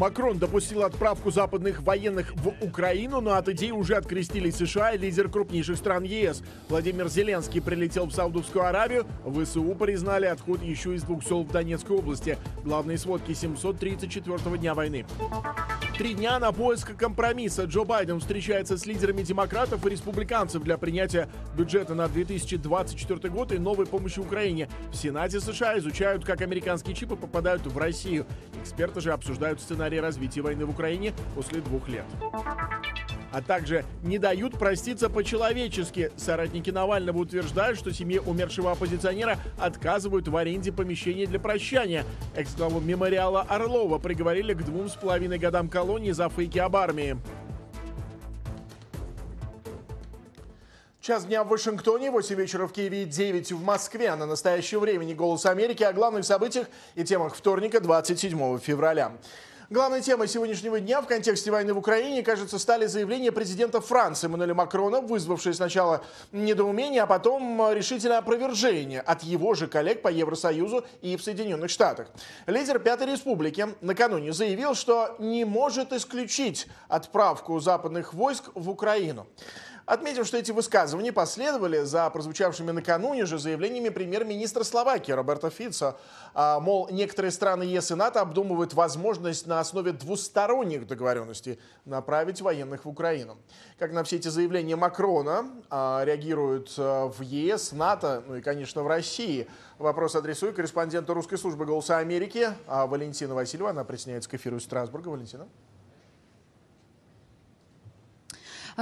Макрон допустил отправку западных военных в Украину, но от идеи уже открестились США и лидер крупнейших стран ЕС. Владимир Зеленский прилетел в Саудовскую Аравию. ВСУ признали отход еще из двух сел в Донецкой области. Главные сводки 734 дня войны. Три дня на поиск компромисса. Джо Байден встречается с лидерами демократов и республиканцев для принятия бюджета на 2024 год и новой помощи Украине. В Сенате США изучают, как американские чипы попадают в Россию. Эксперты же обсуждают сценарий развития войны в Украине после двух лет а также не дают проститься по-человечески. Соратники Навального утверждают, что семье умершего оппозиционера отказывают в аренде помещения для прощания. Экс-главу мемориала Орлова приговорили к двум с половиной годам колонии за фейки об армии. Час дня в Вашингтоне, 8 вечера в Киеве, 9 в Москве. На настоящее времени «Голос Америки» о главных событиях и темах вторника, 27 февраля. Главной темой сегодняшнего дня в контексте войны в Украине, кажется, стали заявления президента Франции Эммануэля Макрона, вызвавшие сначала недоумение, а потом решительное опровержение от его же коллег по Евросоюзу и в Соединенных Штатах. Лидер Пятой Республики накануне заявил, что не может исключить отправку западных войск в Украину. Отметим, что эти высказывания последовали за прозвучавшими накануне же заявлениями премьер-министра Словакии Роберта Фицо. А, мол, некоторые страны ЕС и НАТО обдумывают возможность на основе двусторонних договоренностей направить военных в Украину. Как на все эти заявления Макрона а, реагируют а, в ЕС, НАТО, ну и, конечно, в России. Вопрос адресую корреспонденту русской службы «Голоса Америки» Валентина Васильева. Она присоединяется к эфиру из Страсбурга. Валентина.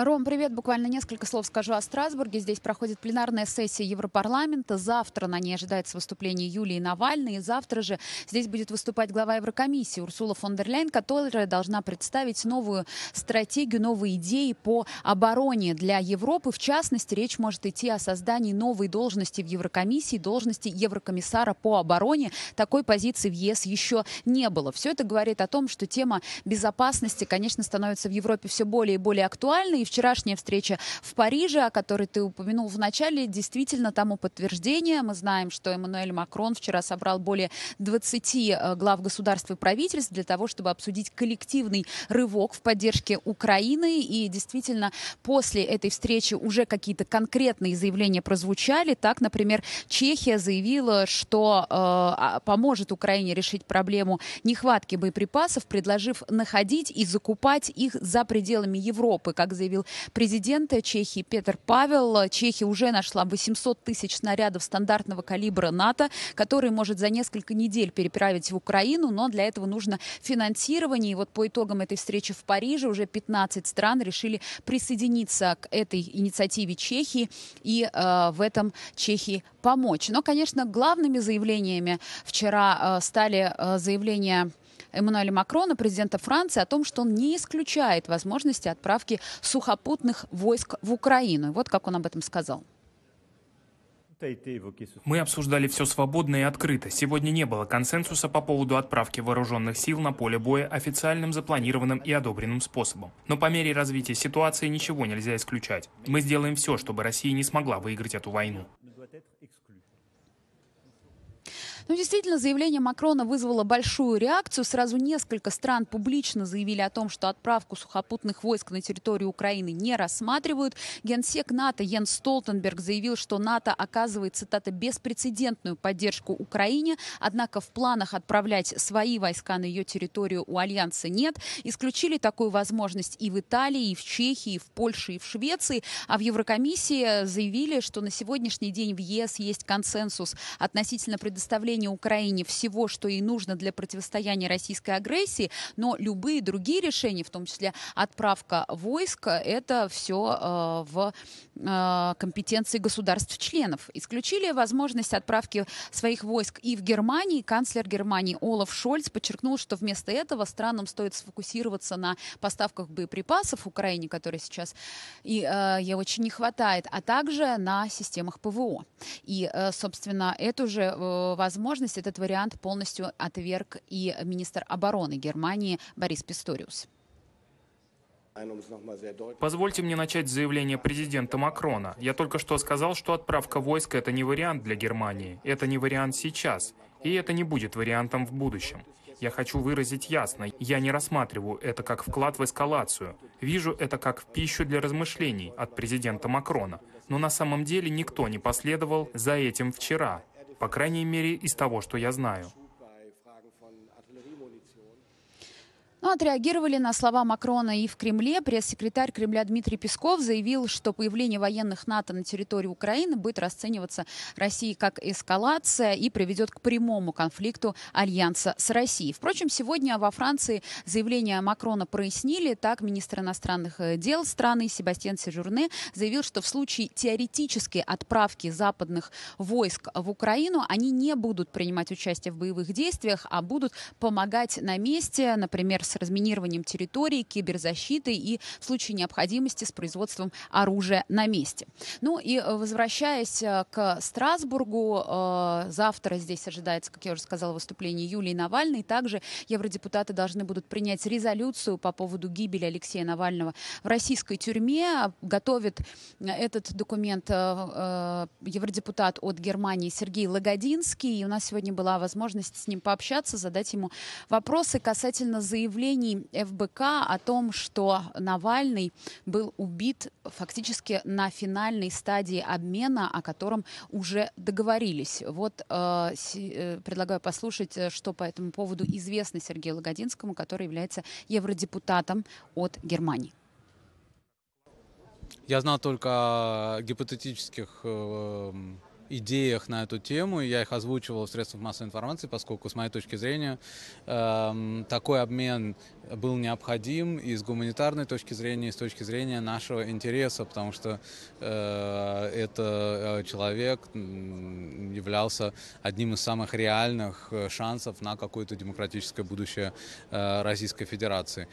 Ром, привет. Буквально несколько слов скажу о Страсбурге. Здесь проходит пленарная сессия Европарламента. Завтра на ней ожидается выступление Юлии Навальной. И завтра же здесь будет выступать глава Еврокомиссии Урсула фон дер Ляйн, которая должна представить новую стратегию, новые идеи по обороне для Европы. В частности, речь может идти о создании новой должности в Еврокомиссии, должности Еврокомиссара по обороне. Такой позиции в ЕС еще не было. Все это говорит о том, что тема безопасности, конечно, становится в Европе все более и более актуальной. Вчерашняя встреча в Париже, о которой ты упомянул в начале, действительно тому подтверждение. Мы знаем, что Эммануэль Макрон вчера собрал более 20 э, глав государств и правительств для того, чтобы обсудить коллективный рывок в поддержке Украины. И действительно, после этой встречи уже какие-то конкретные заявления прозвучали. Так, например, Чехия заявила, что э, а, поможет Украине решить проблему нехватки боеприпасов, предложив находить и закупать их за пределами Европы, как заявил заявил президент Чехии Петр Павел. Чехия уже нашла 800 тысяч снарядов стандартного калибра НАТО, который может за несколько недель переправить в Украину, но для этого нужно финансирование. И вот по итогам этой встречи в Париже уже 15 стран решили присоединиться к этой инициативе Чехии и э, в этом Чехии помочь. Но, конечно, главными заявлениями вчера э, стали э, заявления Эммануэля Макрона, президента Франции, о том, что он не исключает возможности отправки сухопутных войск в Украину. вот как он об этом сказал. Мы обсуждали все свободно и открыто. Сегодня не было консенсуса по поводу отправки вооруженных сил на поле боя официальным, запланированным и одобренным способом. Но по мере развития ситуации ничего нельзя исключать. Мы сделаем все, чтобы Россия не смогла выиграть эту войну. Ну, действительно, заявление Макрона вызвало большую реакцию. Сразу несколько стран публично заявили о том, что отправку сухопутных войск на территорию Украины не рассматривают. Генсек НАТО Йенс Столтенберг заявил, что НАТО оказывает, цитата, беспрецедентную поддержку Украине, однако в планах отправлять свои войска на ее территорию у Альянса нет. Исключили такую возможность и в Италии, и в Чехии, и в Польше, и в Швеции. А в Еврокомиссии заявили, что на сегодняшний день в ЕС есть консенсус относительно предоставления предоставление Украине всего, что ей нужно для противостояния российской агрессии, но любые другие решения, в том числе отправка войск, это все э, в э, компетенции государств-членов. Исключили возможность отправки своих войск и в Германии. Канцлер Германии Олаф Шольц подчеркнул, что вместо этого странам стоит сфокусироваться на поставках боеприпасов Украине, которые сейчас и, э, ей очень не хватает, а также на системах ПВО. И, э, собственно, эту же э, возможность возможность этот вариант полностью отверг и министр обороны Германии Борис Писториус. Позвольте мне начать с заявления президента Макрона. Я только что сказал, что отправка войск – это не вариант для Германии. Это не вариант сейчас. И это не будет вариантом в будущем. Я хочу выразить ясно, я не рассматриваю это как вклад в эскалацию. Вижу это как пищу для размышлений от президента Макрона. Но на самом деле никто не последовал за этим вчера, по крайней мере из того, что я знаю. Ну, отреагировали на слова Макрона и в Кремле. Пресс-секретарь Кремля Дмитрий Песков заявил, что появление военных НАТО на территории Украины будет расцениваться Россией как эскалация и приведет к прямому конфликту альянса с Россией. Впрочем, сегодня во Франции заявление Макрона прояснили. Так, министр иностранных э, дел страны Себастьян Сежурне заявил, что в случае теоретической отправки западных войск в Украину они не будут принимать участие в боевых действиях, а будут помогать на месте, например, с разминированием территории, киберзащитой и в случае необходимости с производством оружия на месте. Ну и э, возвращаясь э, к Страсбургу, э, завтра здесь ожидается, как я уже сказала, выступление Юлии Навальной. Также евродепутаты должны будут принять резолюцию по поводу гибели Алексея Навального в российской тюрьме. Готовит этот документ евродепутат от Германии Сергей Лагодинский. И у нас сегодня была возможность с ним пообщаться, задать ему вопросы касательно заявления заявлений ФБК о том, что Навальный был убит фактически на финальной стадии обмена, о котором уже договорились. Вот э, э предлагаю послушать, э, что по этому поводу известно Сергею Логодинскому, который является евродепутатом от Германии. Я знал только о гипотетических э, идеях на эту тему, и я их озвучивал в средствах массовой информации, поскольку, с моей точки зрения, э, такой обмен был необходим и с гуманитарной точки зрения, и с точки зрения нашего интереса, потому что э, это э, человек являлся одним из самых реальных э, шансов на какое-то демократическое будущее э, Российской Федерации.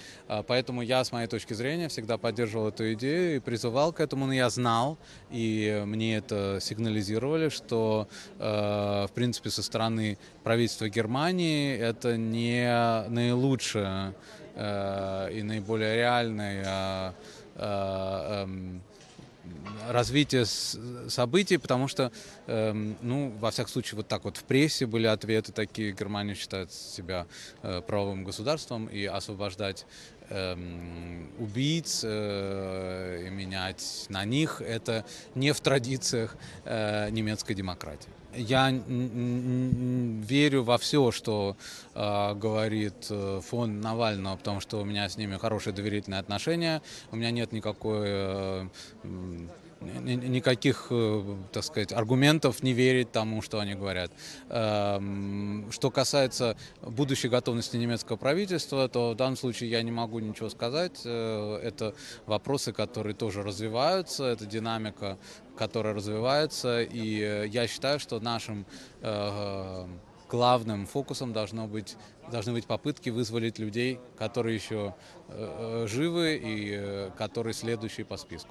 Поэтому я, с моей точки зрения, всегда поддерживал эту идею и призывал к этому, но я знал, и мне это сигнализировали, что, э, в принципе, со стороны правительства Германии это не наилучшее Э, и наиболее реальное э, эм, развитие событий, потому что, эм, ну, во всяком случае, вот так вот в прессе были ответы такие, Германия считает себя э, правовым государством, и освобождать эм, убийц и менять на них, это не в традициях немецкой демократии я верю во все, что э, говорит э, фонд Навального, потому что у меня с ними хорошие доверительные отношения. У меня нет никакой э, никаких, э, так сказать, аргументов не верить тому, что они говорят. Эм, что касается будущей готовности немецкого правительства, то в данном случае я не могу ничего сказать. Э, это вопросы, которые тоже развиваются, это динамика, которая развивается, и э, я считаю, что нашим главным фокусом должно быть, должны быть попытки вызволить людей, которые еще живы и которые следующие по списку.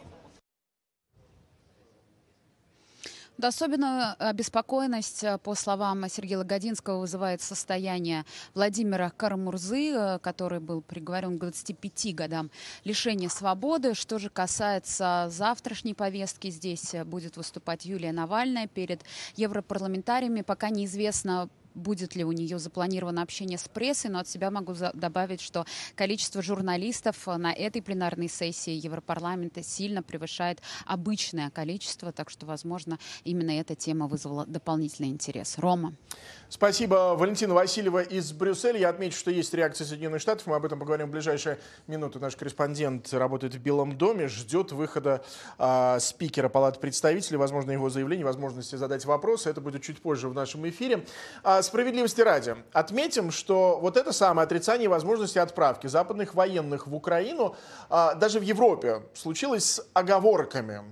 Да, особенную обеспокоенность, э, по словам Сергея Логодинского, вызывает состояние Владимира Карамурзы, э, который был приговорен к 25 годам лишения свободы. Что же касается завтрашней повестки, здесь э, будет выступать Юлия Навальная перед европарламентариями. Пока неизвестно, будет ли у нее запланировано общение с прессой, но от себя могу добавить, что количество журналистов на этой пленарной сессии Европарламента сильно превышает обычное количество, так что, возможно, именно эта тема вызвала дополнительный интерес. Рома. Спасибо, Валентина Васильева из Брюсселя. Я отмечу, что есть реакция Соединенных Штатов. Мы об этом поговорим в ближайшие минуты. Наш корреспондент работает в Белом доме, ждет выхода э, спикера Палаты представителей, возможно, его заявление, возможности задать вопросы. Это будет чуть позже в нашем эфире. А, справедливости ради, отметим, что вот это самое отрицание возможности отправки западных военных в Украину а, даже в Европе случилось с оговорками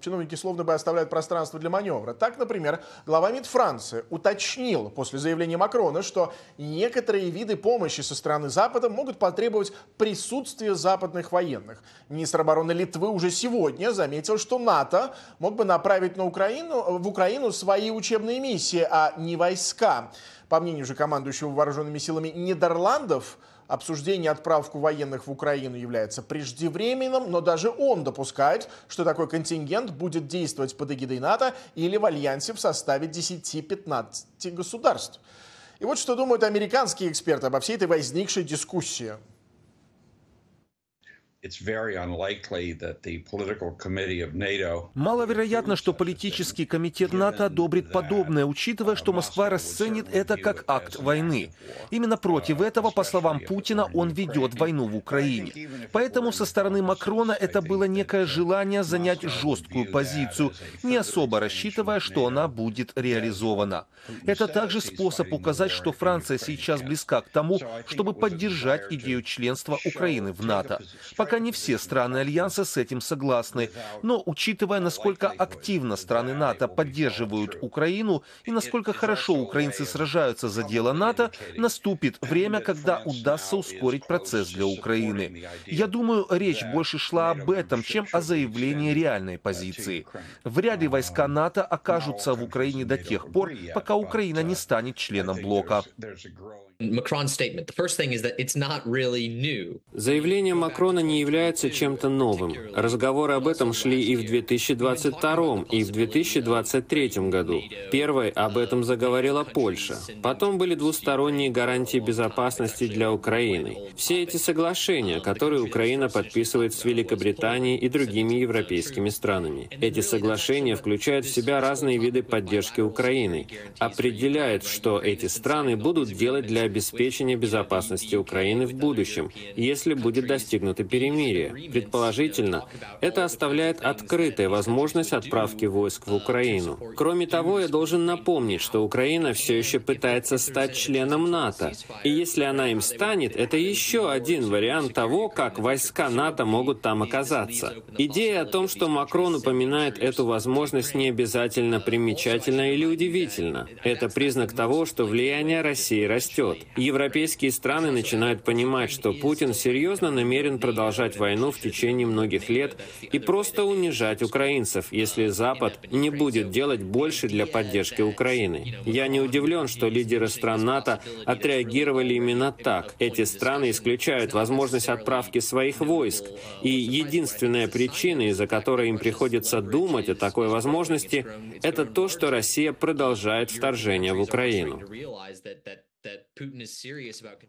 чиновники словно бы оставляют пространство для маневра. Так, например, глава МИД Франции уточнил после заявления Макрона, что некоторые виды помощи со стороны Запада могут потребовать присутствия западных военных. Министр обороны Литвы уже сегодня заметил, что НАТО мог бы направить на Украину, в Украину свои учебные миссии, а не войска. По мнению же командующего вооруженными силами Нидерландов, обсуждение отправку военных в Украину является преждевременным, но даже он допускает, что такой контингент будет действовать под эгидой НАТО или в альянсе в составе 10-15 государств. И вот что думают американские эксперты обо всей этой возникшей дискуссии. Маловероятно, что политический комитет НАТО одобрит подобное, учитывая, что Москва расценит это как акт войны. Именно против этого, по словам Путина, он ведет войну в Украине. Поэтому со стороны Макрона это было некое желание занять жесткую позицию, не особо рассчитывая, что она будет реализована. Это также способ указать, что Франция сейчас близка к тому, чтобы поддержать идею членства Украины в НАТО. Пока Пока не все страны Альянса с этим согласны. Но учитывая, насколько активно страны НАТО поддерживают Украину и насколько хорошо украинцы сражаются за дело НАТО, наступит время, когда удастся ускорить процесс для Украины. Я думаю, речь больше шла об этом, чем о заявлении реальной позиции. Вряд ли войска НАТО окажутся в Украине до тех пор, пока Украина не станет членом блока. Заявление Макрона не является чем-то новым. Разговоры об этом шли и в 2022 и в 2023 году. Первой об этом заговорила Польша. Потом были двусторонние гарантии безопасности для Украины. Все эти соглашения, которые Украина подписывает с Великобританией и другими европейскими странами. Эти соглашения включают в себя разные виды поддержки Украины, определяют, что эти страны будут делать для обеспечения безопасности Украины в будущем, если будет достигнуто перемирие. Предположительно, это оставляет открытой возможность отправки войск в Украину. Кроме того, я должен напомнить, что Украина все еще пытается стать членом НАТО. И если она им станет, это еще один вариант того, как войска НАТО могут там оказаться. Идея о том, что Макрон упоминает эту возможность, не обязательно примечательна или удивительна. Это признак того, что влияние России растет. Европейские страны начинают понимать, что Путин серьезно намерен продолжать войну в течение многих лет и просто унижать украинцев, если Запад не будет делать больше для поддержки Украины. Я не удивлен, что лидеры стран НАТО отреагировали именно так. Эти страны исключают возможность отправки своих войск, и единственная причина, из-за которой им приходится думать о такой возможности, это то, что Россия продолжает вторжение в Украину. That Putin is serious about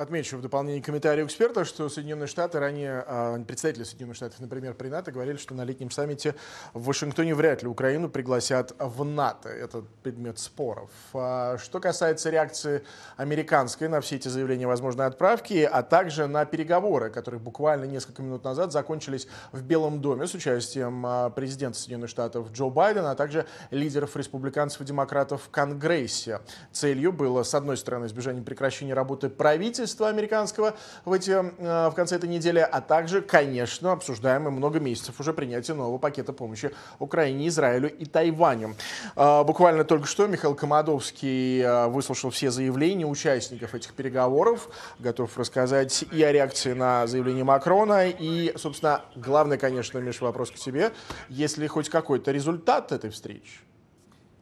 Отмечу в дополнение к эксперта, что Соединенные Штаты ранее, а, представители Соединенных Штатов, например, при НАТО, говорили, что на летнем саммите в Вашингтоне вряд ли Украину пригласят в НАТО. Это предмет споров. А что касается реакции американской на все эти заявления возможной отправки, а также на переговоры, которые буквально несколько минут назад закончились в Белом доме с участием а, президента Соединенных Штатов Джо Байдена, а также лидеров республиканцев и демократов в Конгрессе. Целью было, с одной стороны, избежание прекращения работы правительства, правительства американского в, эти, э, в конце этой недели, а также, конечно, обсуждаемое много месяцев уже принятие нового пакета помощи Украине, Израилю и Тайваню. Э, буквально только что Михаил Комадовский э, выслушал все заявления участников этих переговоров, готов рассказать и о реакции на заявление Макрона, и, собственно, главное, конечно, Миша, вопрос к тебе, есть ли хоть какой-то результат этой встречи?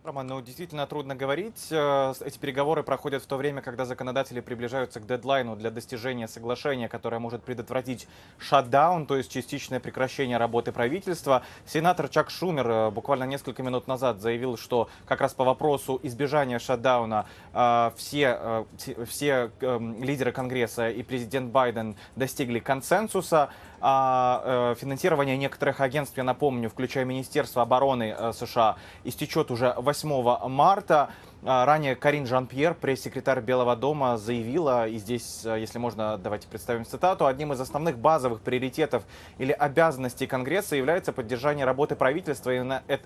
Роман, ну действительно трудно говорить. Э, эти переговоры проходят в то время, когда законодатели приближаются к дедлайну для достижения соглашения, которое может предотвратить шатдаун, то есть частичное прекращение работы правительства. Сенатор Чак Шумер э, буквально несколько минут назад заявил, что как раз по вопросу избежания шатдауна э, все, все эм, лидеры Конгресса и президент Байден достигли консенсуса а финансирование некоторых агентств, я напомню, включая Министерство обороны э, США, истечет уже 8 марта. А, ранее Карин Жан-Пьер, пресс-секретарь Белого дома, заявила, и здесь, э, если можно, давайте представим цитату, одним из основных базовых приоритетов или обязанностей Конгресса является поддержание работы правительства, и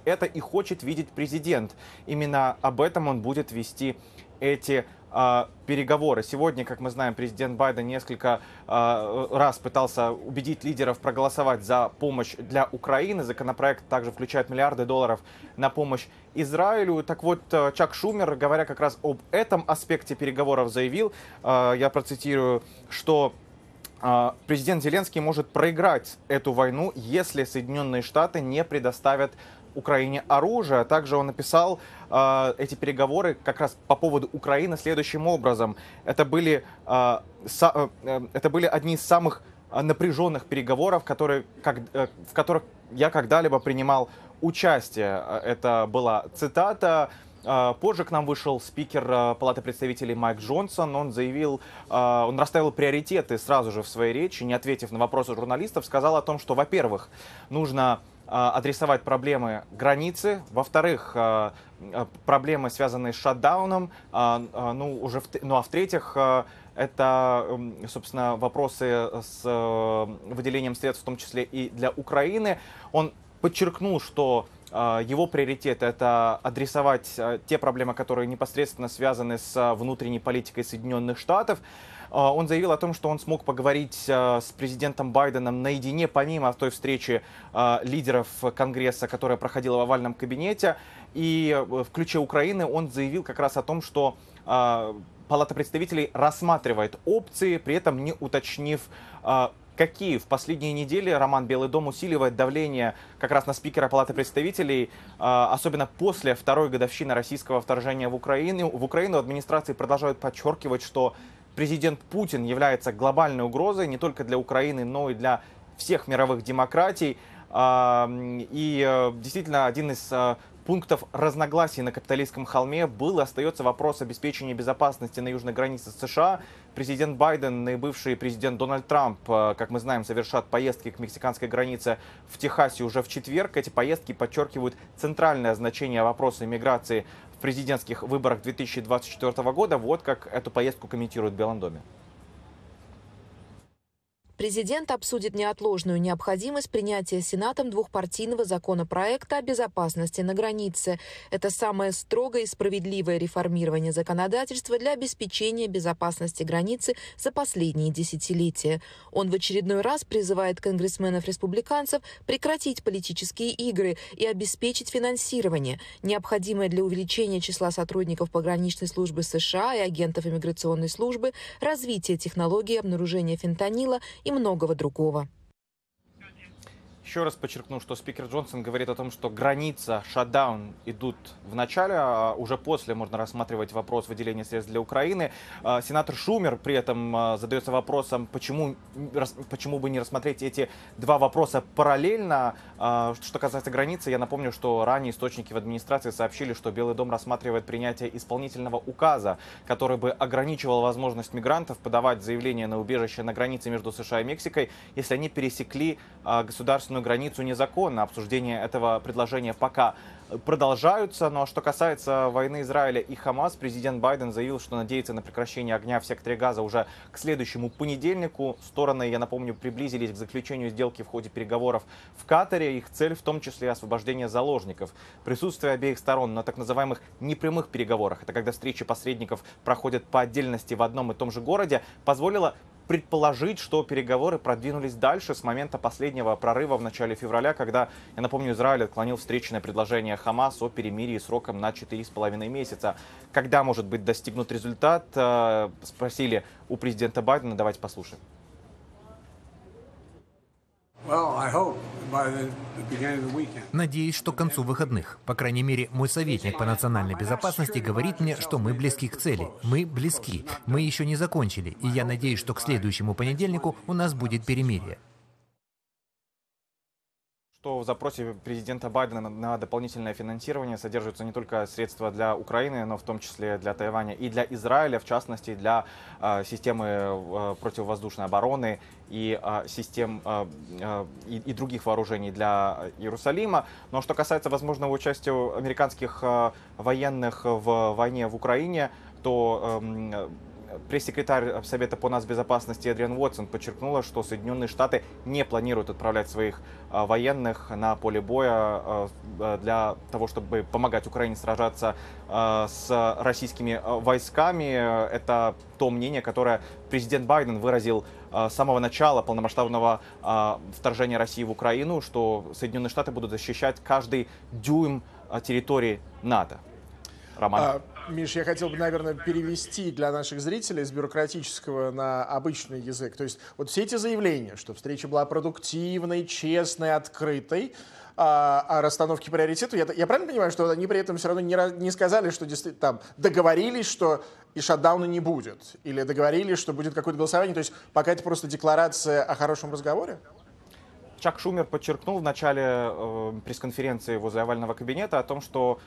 это и хочет видеть президент. Именно об этом он будет вести эти а, переговоры. Сегодня, как мы знаем, президент Байден несколько а, раз пытался убедить лидеров проголосовать за помощь для Украины. Законопроект также включает миллиарды долларов на помощь Израилю. Так вот, э, Чак Шумер, говоря как раз об этом аспекте переговоров, заявил, а, я процитирую, что президент Зеленский может проиграть эту войну, если Соединенные Штаты не предоставят Украине оружие. Также он написал э, эти переговоры как раз по поводу Украины следующим образом. Это были, э, со, э, это были одни из самых напряженных переговоров, которые, как, э, в которых я когда-либо принимал участие. Это была цитата. Позже к нам вышел спикер Палаты представителей Майк Джонсон. Он заявил, он расставил приоритеты сразу же в своей речи, не ответив на вопросы журналистов, сказал о том, что, во-первых, нужно адресовать проблемы границы, во-вторых, проблемы, связанные с шатдауном, ну, уже в, ну а в-третьих, это, собственно, вопросы с э, выделением средств, в том числе и для Украины. Он подчеркнул, что его приоритет это адресовать те проблемы, которые непосредственно связаны с внутренней политикой Соединенных Штатов. Он заявил о том, что он смог поговорить с президентом Байденом наедине, помимо той встречи лидеров Конгресса, которая проходила в овальном кабинете. И в ключе Украины он заявил как раз о том, что Палата представителей рассматривает опции, при этом не уточнив, а, какие. В последние недели Роман Белый дом усиливает давление как раз на спикера Палаты представителей, а, особенно после второй годовщины российского вторжения в Украину. В Украину администрации продолжают подчеркивать, что президент Путин является глобальной угрозой не только для Украины, но и для всех мировых демократий. А, и э, действительно один из пунктов разногласий на капиталистском холме был и остается вопрос обеспечения безопасности на южной границе США. Президент Байден и бывший президент Дональд Трамп, э, как мы знаем, совершат поездки к мексиканской границе в Техасе уже в четверг. Эти поездки подчеркивают центральное значение вопроса иммиграции президентских выборах 2024 года. Вот как эту поездку комментирует в Белом доме. Президент обсудит неотложную необходимость принятия Сенатом двухпартийного законопроекта о безопасности на границе. Это самое строгое и справедливое реформирование законодательства для обеспечения безопасности границы за последние десятилетия. Он в очередной раз призывает конгрессменов-республиканцев прекратить политические игры и обеспечить финансирование, необходимое для увеличения числа сотрудников пограничной службы США и агентов иммиграционной службы, развития технологий обнаружения фентанила и многого другого. Еще раз подчеркну, что спикер Джонсон говорит о том, что граница, шатдаун идут в начале, а уже после можно рассматривать вопрос выделения средств для Украины. А, сенатор Шумер при этом а, задается вопросом, почему, почему бы не рассмотреть эти два вопроса параллельно. А, что касается границы, я напомню, что ранее источники в администрации сообщили, что Белый дом рассматривает принятие исполнительного указа, который бы ограничивал возможность мигрантов подавать заявление на убежище на границе между США и Мексикой, если они пересекли государственную государственную границу незаконно. Обсуждение этого предложения пока продолжаются. Но что касается войны Израиля и Хамас, президент Байден заявил, что надеется на прекращение огня в секторе Газа уже к следующему понедельнику. Стороны, я напомню, приблизились к заключению сделки в ходе переговоров в Катаре. Их цель в том числе освобождение заложников. Присутствие обеих сторон на так называемых непрямых переговорах, это когда встречи посредников проходят по отдельности в одном и том же городе, позволило предположить, что переговоры продвинулись дальше с момента последнего прорыва в начале февраля, когда, я напомню, Израиль отклонил встречное предложение Хамас о перемирии сроком на 4,5 месяца. Когда может быть достигнут результат, э, спросили у президента Байдена, давайте послушаем. Надеюсь, что к концу выходных. По крайней мере, мой советник по национальной безопасности говорит мне, что мы близки к цели. Мы близки. Мы еще не закончили. И я надеюсь, что к следующему понедельнику у нас будет перемирие что в запросе президента Байдена на дополнительное финансирование содержатся не только средства для Украины, но в том числе для Тайваня и для Израиля, в частности для э, системы э, противовоздушной обороны и э, систем и, и других вооружений для Иерусалима. Но что касается возможного участия американских военных в войне в Украине, то э, пресс-секретарь Совета по нацбезопасности Эдриан Уотсон подчеркнула, что Соединенные Штаты не планируют отправлять своих а, военных на поле боя а, а, для того, чтобы помогать Украине сражаться с российскими войсками. Это то мнение, которое президент Байден выразил с самого начала полномасштабного вторжения России в Украину, что Соединенные Штаты будут защищать каждый дюйм территории НАТО. Роман. Миш, я хотел бы, наверное, перевести для наших зрителей с бюрократического на обычный язык. То есть вот все эти заявления, что встреча была продуктивной, честной, открытой, а, о расстановке приоритетов. Я, я правильно понимаю, что они при этом все равно не, не сказали, что действительно там договорились, что и шатдауна не будет? Или договорились, что будет какое-то голосование? То есть пока это просто декларация о хорошем разговоре? Чак Шумер подчеркнул в начале э, пресс-конференции возле овального кабинета о том, что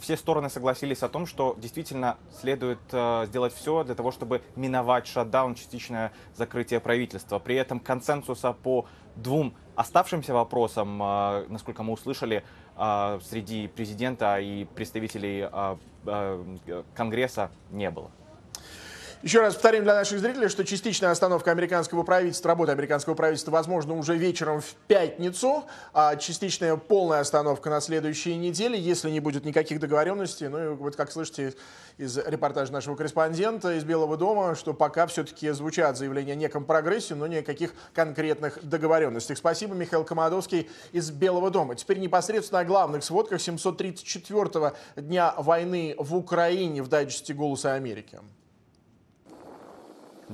все стороны согласились о том, что действительно следует э, сделать все для того, чтобы миновать шатдаун, частичное закрытие правительства. При этом консенсуса по двум оставшимся вопросам, э, насколько мы услышали, э, среди президента и представителей э, э, Конгресса не было. Еще раз повторим для наших зрителей, что частичная остановка американского правительства, работы американского правительства, возможно, уже вечером в пятницу, а частичная полная остановка на следующей неделе, если не будет никаких договоренностей. Ну и вот как слышите из репортажа нашего корреспондента из Белого дома, что пока все-таки звучат заявления о неком прогрессе, но никаких конкретных договоренностей. Спасибо, Михаил Комадовский из Белого дома. Теперь непосредственно о главных сводках 734-го дня войны в Украине в дайджесте «Голоса Америки».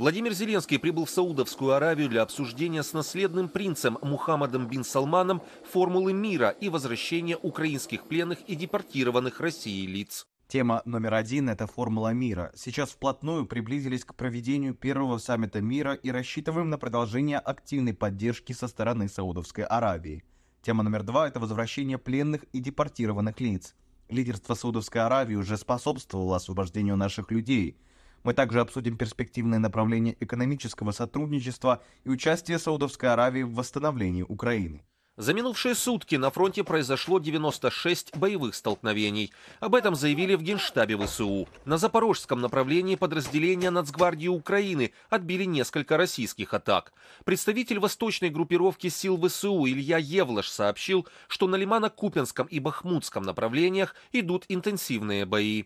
Владимир Зеленский прибыл в Саудовскую Аравию для обсуждения с наследным принцем Мухаммадом бин Салманом формулы мира и возвращения украинских пленных и депортированных Россией лиц. Тема номер один – это формула мира. Сейчас вплотную приблизились к проведению первого саммита мира и рассчитываем на продолжение активной поддержки со стороны Саудовской Аравии. Тема номер два – это возвращение пленных и депортированных лиц. Лидерство Саудовской Аравии уже способствовало освобождению наших людей – мы также обсудим перспективные направления экономического сотрудничества и участие Саудовской Аравии в восстановлении Украины. За минувшие сутки на фронте произошло 96 боевых столкновений. Об этом заявили в Генштабе ВСУ. На запорожском направлении подразделения Нацгвардии Украины отбили несколько российских атак. Представитель восточной группировки сил ВСУ Илья Евлаш сообщил, что на Лимано-Купенском и Бахмутском направлениях идут интенсивные бои.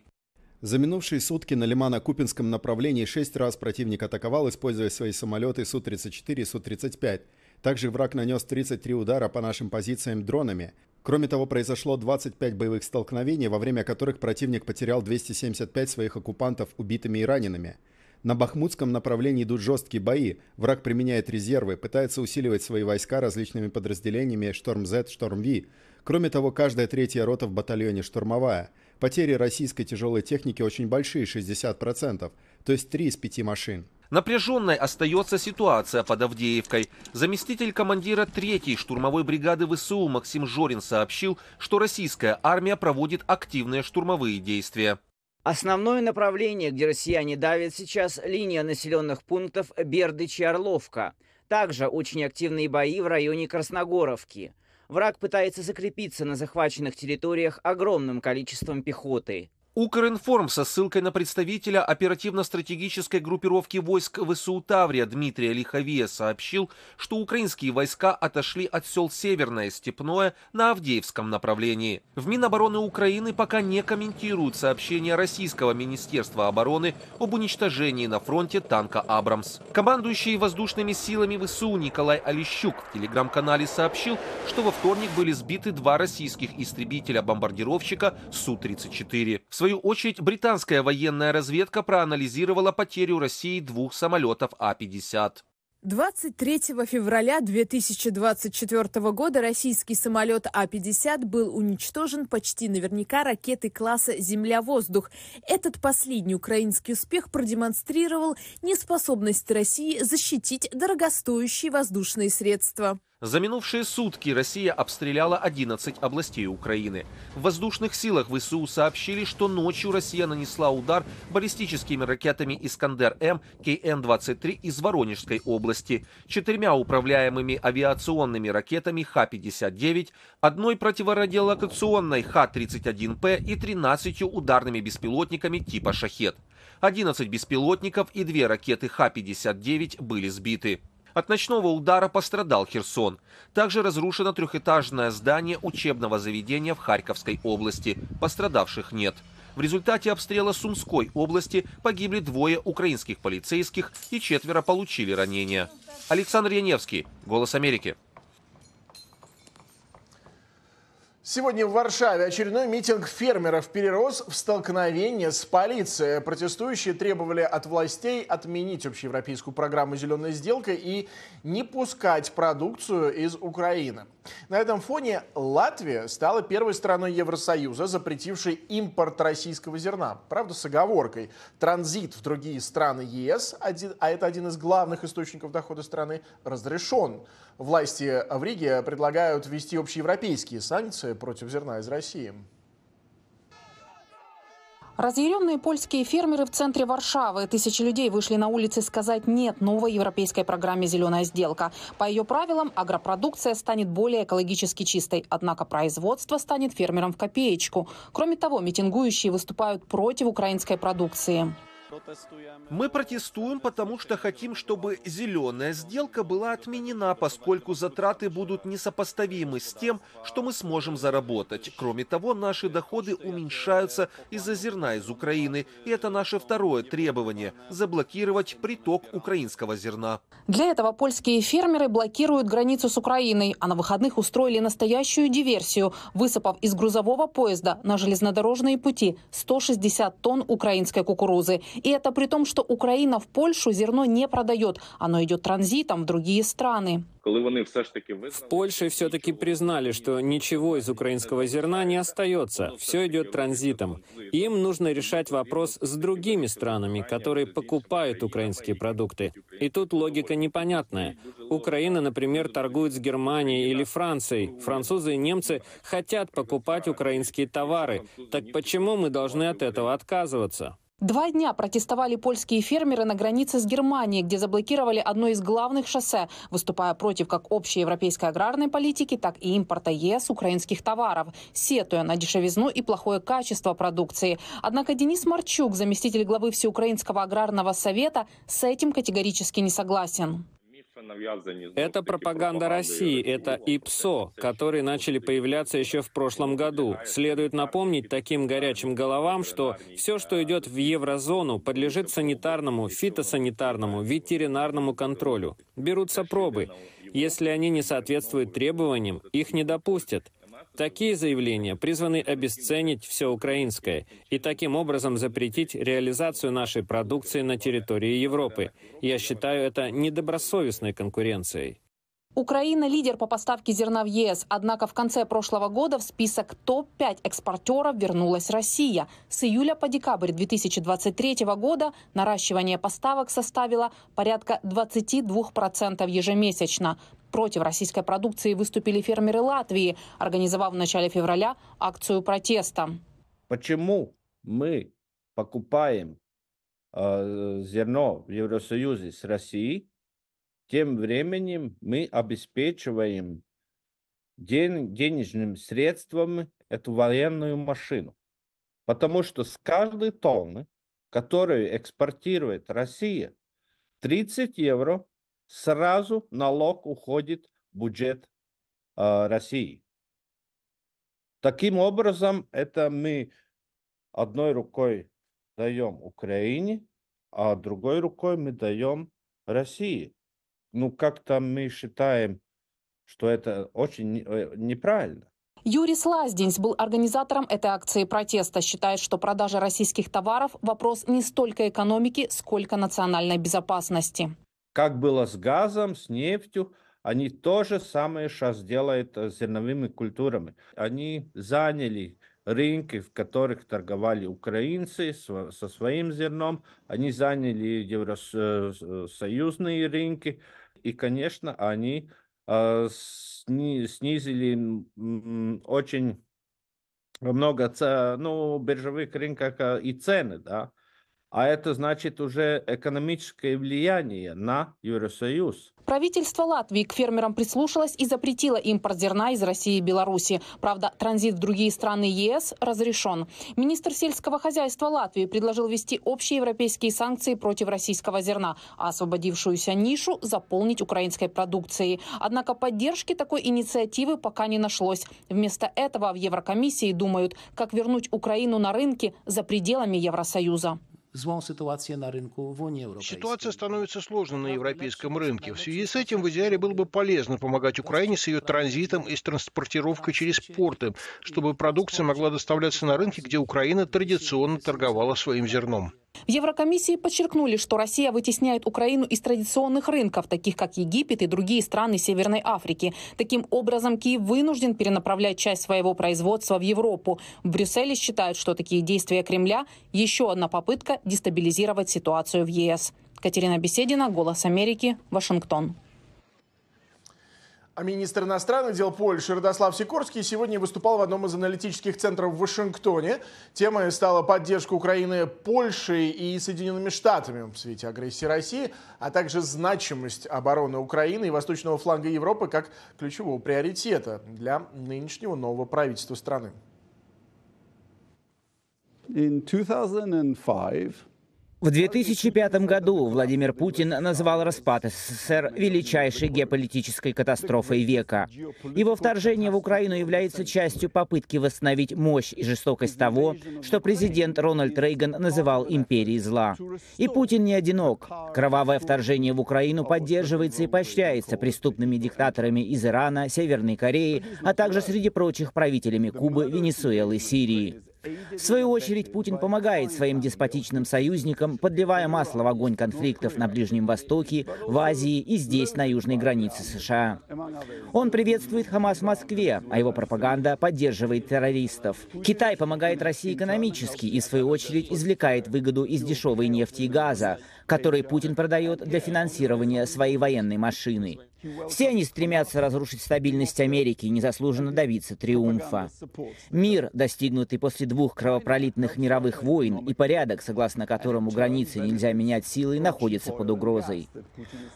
За минувшие сутки на Лимано-Купинском направлении шесть раз противник атаковал, используя свои самолеты Су-34 и Су-35. Также враг нанес 33 удара по нашим позициям дронами. Кроме того, произошло 25 боевых столкновений, во время которых противник потерял 275 своих оккупантов убитыми и ранеными. На Бахмутском направлении идут жесткие бои. Враг применяет резервы, пытается усиливать свои войска различными подразделениями «Шторм-З», «Шторм-Ви». Кроме того, каждая третья рота в батальоне штурмовая – Потери российской тяжелой техники очень большие, 60%, то есть 3 из 5 машин. Напряженной остается ситуация под Авдеевкой. Заместитель командира 3-й штурмовой бригады ВСУ Максим Жорин сообщил, что российская армия проводит активные штурмовые действия. Основное направление, где россияне давят сейчас, линия населенных пунктов Бердыч и Орловка. Также очень активные бои в районе Красногоровки. Враг пытается закрепиться на захваченных территориях огромным количеством пехоты. Укринформ со ссылкой на представителя оперативно-стратегической группировки войск ВСУ Таврия Дмитрия Лиховия сообщил, что украинские войска отошли от сел Северное, Степное на Авдеевском направлении. В Минобороны Украины пока не комментируют сообщение Российского Министерства обороны об уничтожении на фронте танка «Абрамс». Командующий воздушными силами ВСУ Николай Олещук в телеграм-канале сообщил, что во вторник были сбиты два российских истребителя-бомбардировщика Су-34 свою очередь, британская военная разведка проанализировала потерю России двух самолетов А-50. 23 февраля 2024 года российский самолет А-50 был уничтожен почти наверняка ракетой класса «Земля-воздух». Этот последний украинский успех продемонстрировал неспособность России защитить дорогостоящие воздушные средства. За минувшие сутки Россия обстреляла 11 областей Украины. В воздушных силах ВСУ сообщили, что ночью Россия нанесла удар баллистическими ракетами «Искандер-М» КН-23 из Воронежской области, четырьмя управляемыми авиационными ракетами Х-59, одной противорадиолокационной Х-31П и 13 ударными беспилотниками типа «Шахет». 11 беспилотников и две ракеты Х-59 были сбиты. От ночного удара пострадал Херсон. Также разрушено трехэтажное здание учебного заведения в Харьковской области. Пострадавших нет. В результате обстрела Сумской области погибли двое украинских полицейских и четверо получили ранения. Александр Яневский, «Голос Америки». Сегодня в Варшаве очередной митинг фермеров перерос в столкновение с полицией. Протестующие требовали от властей отменить общеевропейскую программу «Зеленая сделка» и не пускать продукцию из Украины. На этом фоне Латвия стала первой страной Евросоюза, запретившей импорт российского зерна. Правда, с оговоркой. Транзит в другие страны ЕС, а это один из главных источников дохода страны, разрешен. Власти в Риге предлагают ввести общеевропейские санкции против зерна из России. Разъяренные польские фермеры в центре Варшавы. Тысячи людей вышли на улицы сказать «нет» новой европейской программе «Зеленая сделка». По ее правилам агропродукция станет более экологически чистой, однако производство станет фермером в копеечку. Кроме того, митингующие выступают против украинской продукции. Мы протестуем, потому что хотим, чтобы зеленая сделка была отменена, поскольку затраты будут несопоставимы с тем, что мы сможем заработать. Кроме того, наши доходы уменьшаются из-за зерна из Украины. И это наше второе требование – заблокировать приток украинского зерна. Для этого польские фермеры блокируют границу с Украиной, а на выходных устроили настоящую диверсию, высыпав из грузового поезда на железнодорожные пути 160 тонн украинской кукурузы. И это при том, что Украина в Польшу зерно не продает. Оно идет транзитом в другие страны. В Польше все-таки признали, что ничего из украинского зерна не остается, все идет транзитом. Им нужно решать вопрос с другими странами, которые покупают украинские продукты. И тут логика непонятная. Украина, например, торгует с Германией или Францией. Французы и немцы хотят покупать украинские товары. Так почему мы должны от этого отказываться? Два дня протестовали польские фермеры на границе с Германией, где заблокировали одно из главных шоссе, выступая против как общей европейской аграрной политики, так и импорта ЕС украинских товаров, сетуя на дешевизну и плохое качество продукции. Однако Денис Марчук, заместитель главы Всеукраинского аграрного совета, с этим категорически не согласен. Это пропаганда России, это ИПСО, которые начали появляться еще в прошлом году. Следует напомнить таким горячим головам, что все, что идет в еврозону, подлежит санитарному, фитосанитарному, ветеринарному контролю. Берутся пробы. Если они не соответствуют требованиям, их не допустят. Такие заявления призваны обесценить все украинское и таким образом запретить реализацию нашей продукции на территории Европы. Я считаю это недобросовестной конкуренцией. Украина – лидер по поставке зерна в ЕС, однако в конце прошлого года в список топ-5 экспортеров вернулась Россия. С июля по декабрь 2023 года наращивание поставок составило порядка 22% ежемесячно. Против российской продукции выступили фермеры Латвии, организовав в начале февраля акцию протеста. Почему мы покупаем э, зерно в Евросоюзе с Россией, тем временем мы обеспечиваем ден денежным средством эту военную машину. Потому что с каждой тонны, которую экспортирует Россия, 30 евро сразу налог уходит в бюджет э, России. Таким образом, это мы одной рукой даем Украине, а другой рукой мы даем России ну, как-то мы считаем, что это очень э, неправильно. Юрий Слазденс был организатором этой акции протеста. Считает, что продажа российских товаров – вопрос не столько экономики, сколько национальной безопасности. Как было с газом, с нефтью, они то же самое сейчас делают с зерновыми культурами. Они заняли рынки, в которых торговали украинцы со своим зерном. Они заняли евросоюзные рынки. И, конечно, они сни, снизили очень много ну, биржевых рынках э, и цены, да. А это значит уже экономическое влияние на Евросоюз. Правительство Латвии к фермерам прислушалось и запретило импорт зерна из России и Беларуси. Правда, транзит в другие страны ЕС разрешен. Министр сельского хозяйства Латвии предложил ввести общие европейские санкции против российского зерна, а освободившуюся нишу заполнить украинской продукцией. Однако поддержки такой инициативы пока не нашлось. Вместо этого в Еврокомиссии думают, как вернуть Украину на рынки за пределами Евросоюза зłą sytuację на рынку в Ситуация становится сложной на европейском рынке. В связи с этим в идеале было бы полезно помогать Украине с ее транзитом и с транспортировкой через порты, чтобы продукция могла доставляться на рынки, где Украина традиционно торговала своим зерном. В Еврокомиссии подчеркнули, что Россия вытесняет Украину из традиционных рынков, таких как Египет и другие страны Северной Африки. Таким образом, Киев вынужден перенаправлять часть своего производства в Европу. В Брюсселе считают, что такие действия Кремля – еще одна попытка дестабилизировать ситуацию в ЕС. Катерина Беседина, «Голос Америки», Вашингтон. А министр иностранных дел Польши Радослав Сикорский сегодня выступал в одном из аналитических центров в Вашингтоне. Темой стала поддержка Украины Польшей и Соединенными Штатами в свете агрессии России, а также значимость обороны Украины и восточного фланга Европы как ключевого приоритета для нынешнего нового правительства страны. In 2005, В 2005 году Владимир Путин назвал распад СССР величайшей геополитической катастрофой века. Его вторжение в Украину является частью попытки восстановить мощь и жестокость того, что президент Рональд Рейган называл империей зла. И Путин не одинок. Кровавое вторжение в Украину поддерживается и поощряется преступными диктаторами из Ирана, Северной Кореи, а также среди прочих правителями Кубы, Венесуэлы, Сирии. В свою очередь, Путин помогает своим деспотичным союзникам, подливая масло в огонь конфликтов на Ближнем Востоке, в Азии и здесь, на южной границе США. Он приветствует Хамас в Москве, а его пропаганда поддерживает террористов. Китай помогает России экономически и, в свою очередь, извлекает выгоду из дешевой нефти и газа, который Путин продает для финансирования своей военной машины. Все они стремятся разрушить стабильность Америки и незаслуженно добиться триумфа. Мир, достигнутый после двух кровопролитных мировых войн, и порядок, согласно которому границы нельзя менять силой, находится под угрозой.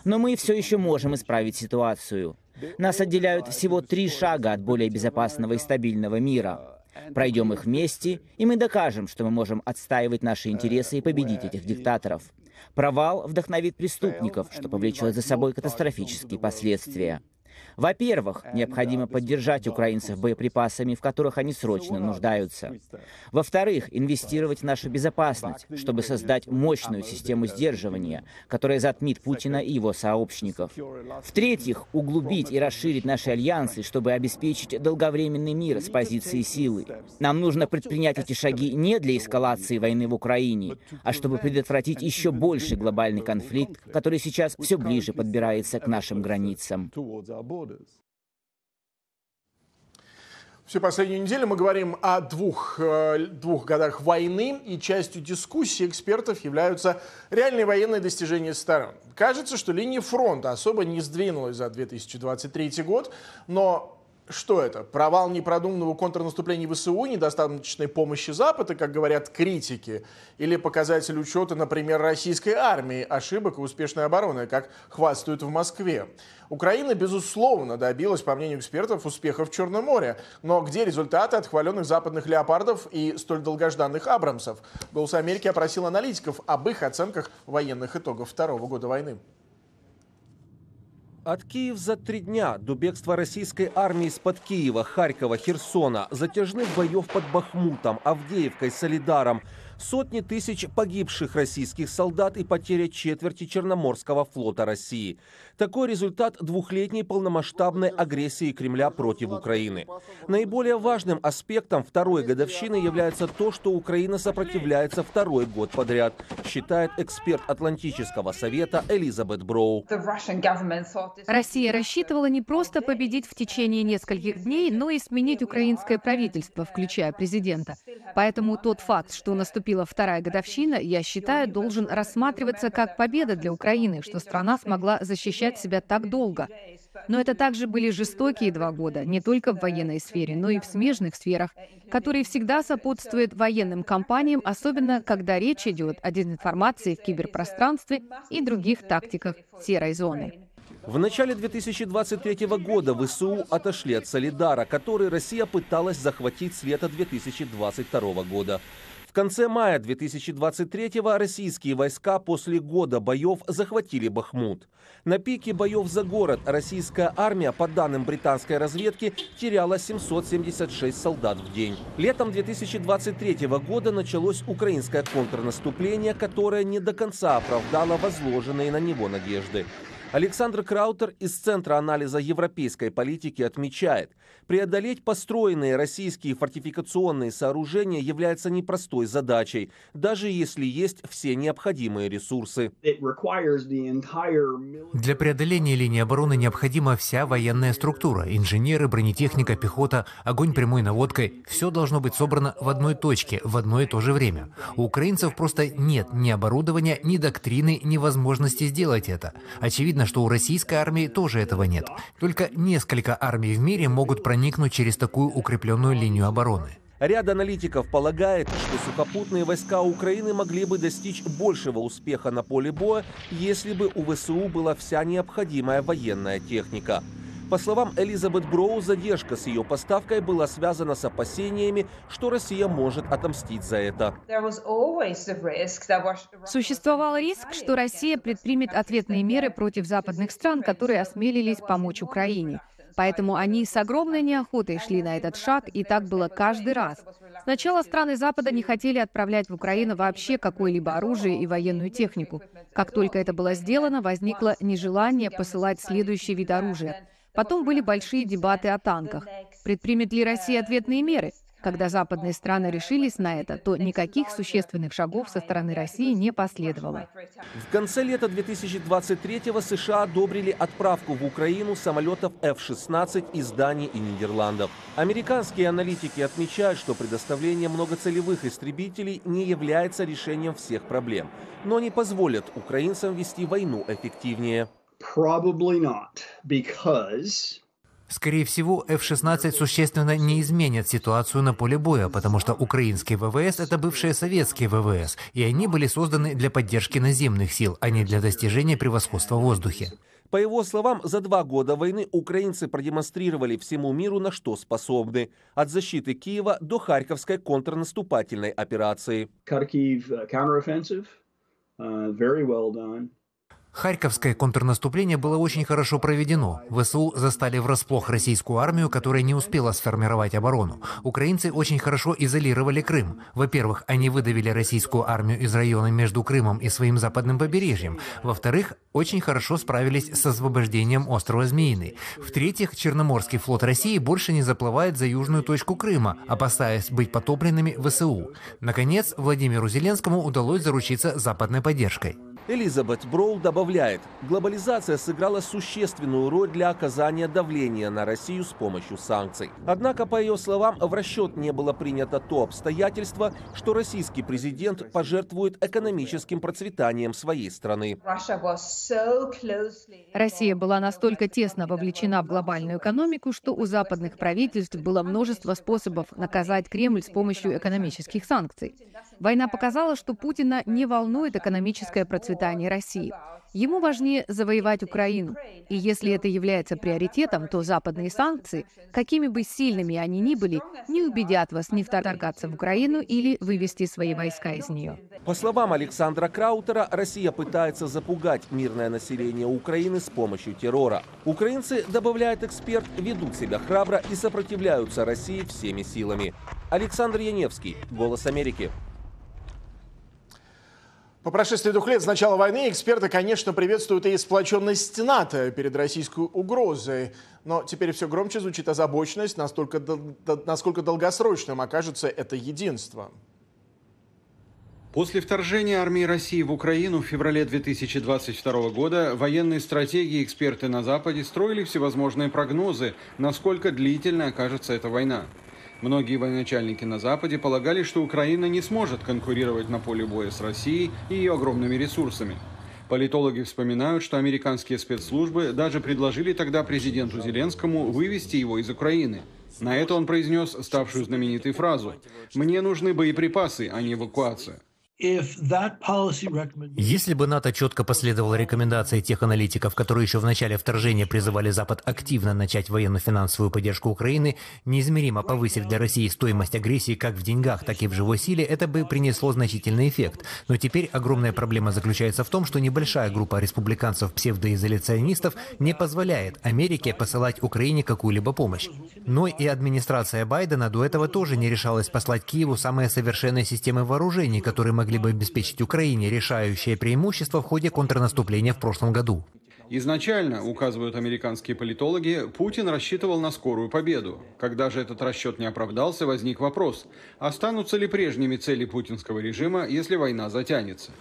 Но мы все еще можем исправить ситуацию. Нас отделяют всего три шага от более безопасного и стабильного мира. Пройдем их вместе, и мы докажем, что мы можем отстаивать наши интересы и победить этих диктаторов. Провал вдохновит преступников, что повлечет за собой катастрофические последствия. Во-первых, необходимо поддержать украинцев боеприпасами, в которых они срочно нуждаются. Во-вторых, инвестировать в нашу безопасность, чтобы создать мощную систему сдерживания, которая затмит Путина и его сообщников. В-третьих, углубить и расширить наши альянсы, чтобы обеспечить долговременный мир с позиции силы. Нам нужно предпринять эти шаги не для эскалации войны в Украине, а чтобы предотвратить еще больший глобальный конфликт, который сейчас все ближе подбирается к нашим границам. Всю последнюю неделю мы говорим о двух, э, двух годах войны, и частью дискуссии экспертов являются реальные военные достижения сторон. Кажется, что линия фронта особо не сдвинулась за 2023 год, но что это? Провал непродуманного контрнаступления ВСУ, недостаточной помощи Запада, как говорят критики, или показатель учета, например, российской армии, ошибок и успешной обороны, как хвастают в Москве. Украина, безусловно, добилась, по мнению экспертов, успехов в Черном море. Но где результаты от хваленных западных леопардов и столь долгожданных Абрамсов? «Голос Америки» опросил аналитиков об их оценках военных итогов второго года войны. От Киев за три дня до бегства российской армии из-под Киева, Харькова, Херсона, затяжных боев под Бахмутом, Авдеевкой, Солидаром – сотни тысяч погибших российских солдат и потеря четверти Черноморского флота России. Такой результат двухлетней полномасштабной агрессии Кремля против Украины. Наиболее важным аспектом второй годовщины является то, что Украина сопротивляется второй год подряд, считает эксперт Атлантического совета Элизабет Броу. Россия рассчитывала не просто победить в течение нескольких дней, но и сменить украинское правительство, включая президента. Поэтому тот факт, что наступил наступила вторая годовщина, я считаю, должен рассматриваться как победа для Украины, что страна смогла защищать себя так долго. Но это также были жестокие два года, не только в военной сфере, но и в смежных сферах, которые всегда сопутствуют военным кампаниям, особенно когда речь идет о дезинформации в киберпространстве и других тактиках серой зоны. В начале 2023 года ВСУ отошли от Солидара, который Россия пыталась захватить с лета 2022 года. В конце мая 2023-го российские войска после года боев захватили Бахмут. На пике боев за город российская армия, по данным британской разведки, теряла 776 солдат в день. Летом 2023 года началось украинское контрнаступление, которое не до конца оправдало возложенные на него надежды. Александр Краутер из Центра анализа европейской политики отмечает, преодолеть построенные российские фортификационные сооружения является непростой задачей, даже если есть все необходимые ресурсы. Для преодоления линии обороны необходима вся военная структура. Инженеры, бронетехника, пехота, огонь прямой наводкой. Все должно быть собрано в одной точке, в одно и то же время. У украинцев просто нет ни оборудования, ни доктрины, ни возможности сделать это. Очевидно, Очевидно, что у российской армии тоже этого нет. Только несколько армий в мире могут проникнуть через такую укрепленную линию обороны. Ряд аналитиков полагает, что сухопутные войска Украины могли бы достичь большего успеха на поле боя, если бы у ВСУ была вся необходимая военная техника. По словам Элизабет Броу, задержка с ее поставкой была связана с опасениями, что Россия может отомстить за это. Существовал риск, что Россия предпримет ответные меры против западных стран, которые осмелились помочь Украине. Поэтому они с огромной неохотой шли на этот шаг, и так было каждый раз. Сначала страны Запада не хотели отправлять в Украину вообще какое-либо оружие и военную технику. Как только это было сделано, возникло нежелание посылать следующий вид оружия. Потом были большие дебаты о танках. Предпримет ли Россия ответные меры? Когда западные страны решились на это, то никаких существенных шагов со стороны России не последовало. В конце лета 2023-го США одобрили отправку в Украину самолетов F-16 из Дании и Нидерландов. Американские аналитики отмечают, что предоставление многоцелевых истребителей не является решением всех проблем, но не позволят украинцам вести войну эффективнее. Probably not, because Скорее всего, F-16 существенно не изменят ситуацию на поле боя, потому что украинские ВВС — это бывшие советские ВВС, и они были созданы для поддержки наземных сил, а не для достижения превосходства в воздухе. По его словам, за два года войны украинцы продемонстрировали всему миру, на что способны. От защиты Киева до Харьковской контрнаступательной операции. Kharkiv uh, counteroffensive, uh, very well done. Харьковское контрнаступление было очень хорошо проведено. ВСУ застали врасплох российскую армию, которая не успела сформировать оборону. Украинцы очень хорошо изолировали Крым. Во-первых, они выдавили российскую армию из района между Крымом и своим западным побережьем. Во-вторых, очень хорошо справились с освобождением острова Змеиный. В-третьих, Черноморский флот России больше не заплывает за южную точку Крыма, опасаясь быть потопленными ВСУ. Наконец, Владимиру Зеленскому удалось заручиться западной поддержкой. Элизабет Броул добавляет, глобализация сыграла существенную роль для оказания давления на Россию с помощью санкций. Однако, по ее словам, в расчет не было принято то обстоятельство, что российский президент пожертвует экономическим процветанием своей страны. Россия была настолько тесно вовлечена в глобальную экономику, что у западных правительств было множество способов наказать Кремль с помощью экономических санкций. Война показала, что Путина не волнует экономическое процветание России. Ему важнее завоевать Украину. И если это является приоритетом, то западные санкции, какими бы сильными они ни были, не убедят вас не вторгаться в Украину или вывести свои войска из нее. По словам Александра Краутера, Россия пытается запугать мирное население Украины с помощью террора. Украинцы, добавляет эксперт, ведут себя храбро и сопротивляются России всеми силами. Александр Яневский, «Голос Америки». По прошествии двух лет с начала войны эксперты, конечно, приветствуют и сплоченность НАТО перед российской угрозой. Но теперь все громче звучит озабоченность, настолько, насколько долгосрочным окажется это единство. После вторжения армии России в Украину в феврале 2022 года военные стратегии и эксперты на Западе строили всевозможные прогнозы, насколько длительной окажется эта война. Многие военачальники на Западе полагали, что Украина не сможет конкурировать на поле боя с Россией и ее огромными ресурсами. Политологи вспоминают, что американские спецслужбы даже предложили тогда президенту Зеленскому вывести его из Украины. На это он произнес ставшую знаменитой фразу «Мне нужны боеприпасы, а не эвакуация». Если бы НАТО четко последовало рекомендации тех аналитиков, которые еще в начале вторжения призывали Запад активно начать военно-финансовую поддержку Украины, неизмеримо повысив для России стоимость агрессии как в деньгах, так и в живой силе, это бы принесло значительный эффект. Но теперь огромная проблема заключается в том, что небольшая группа республиканцев-псевдоизоляционистов не позволяет Америке посылать Украине какую-либо помощь. Но и администрация Байдена до этого тоже не решалась послать Киеву самые совершенные системы вооружений, которые могли могли бы обеспечить Украине решающее преимущество в ходе контрнаступления в прошлом году. Изначально, указывают американские политологи, Путин рассчитывал на скорую победу. Когда же этот расчет не оправдался, возник вопрос, останутся ли прежними цели путинского режима, если война затянется.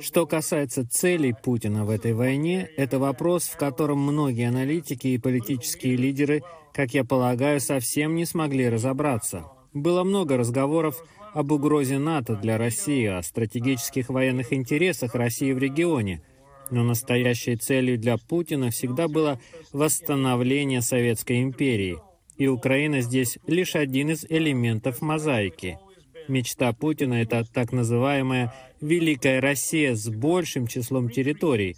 Что касается целей Путина в этой войне, это вопрос, в котором многие аналитики и политические лидеры, как я полагаю, совсем не смогли разобраться. Было много разговоров об угрозе НАТО для России, о стратегических военных интересах России в регионе. Но настоящей целью для Путина всегда было восстановление Советской империи. И Украина здесь лишь один из элементов мозаики. Мечта Путина — это так называемая «Великая Россия» с большим числом территорий.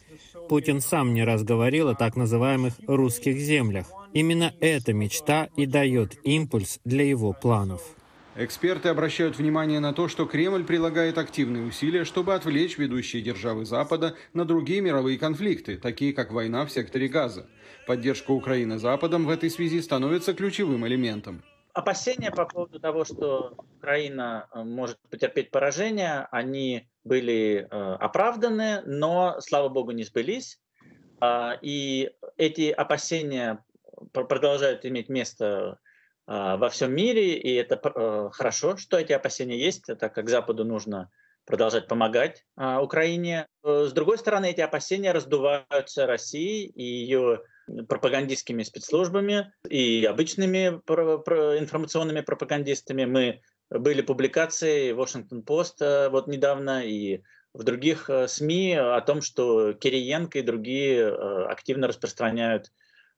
Путин сам не раз говорил о так называемых «русских землях». Именно эта мечта и дает импульс для его планов. Эксперты обращают внимание на то, что Кремль прилагает активные усилия, чтобы отвлечь ведущие державы Запада на другие мировые конфликты, такие как война в секторе Газа. Поддержка Украины Западом в этой связи становится ключевым элементом. Опасения по поводу того, что Украина э, может потерпеть поражение, они были э, оправданы, но, слава богу, не сбылись. А, и эти опасения продолжают иметь место а, во всем мире, и это э, хорошо, что эти опасения есть, так как Западу нужно продолжать помогать а, Украине. С другой стороны, эти опасения раздуваются Россией и ее пропагандистскими спецслужбами и обычными информационными пропагандистами. Мы были публикации Washington Post э, вот недавно и в других э, СМИ о том, что Кириенко и другие э, активно распространяют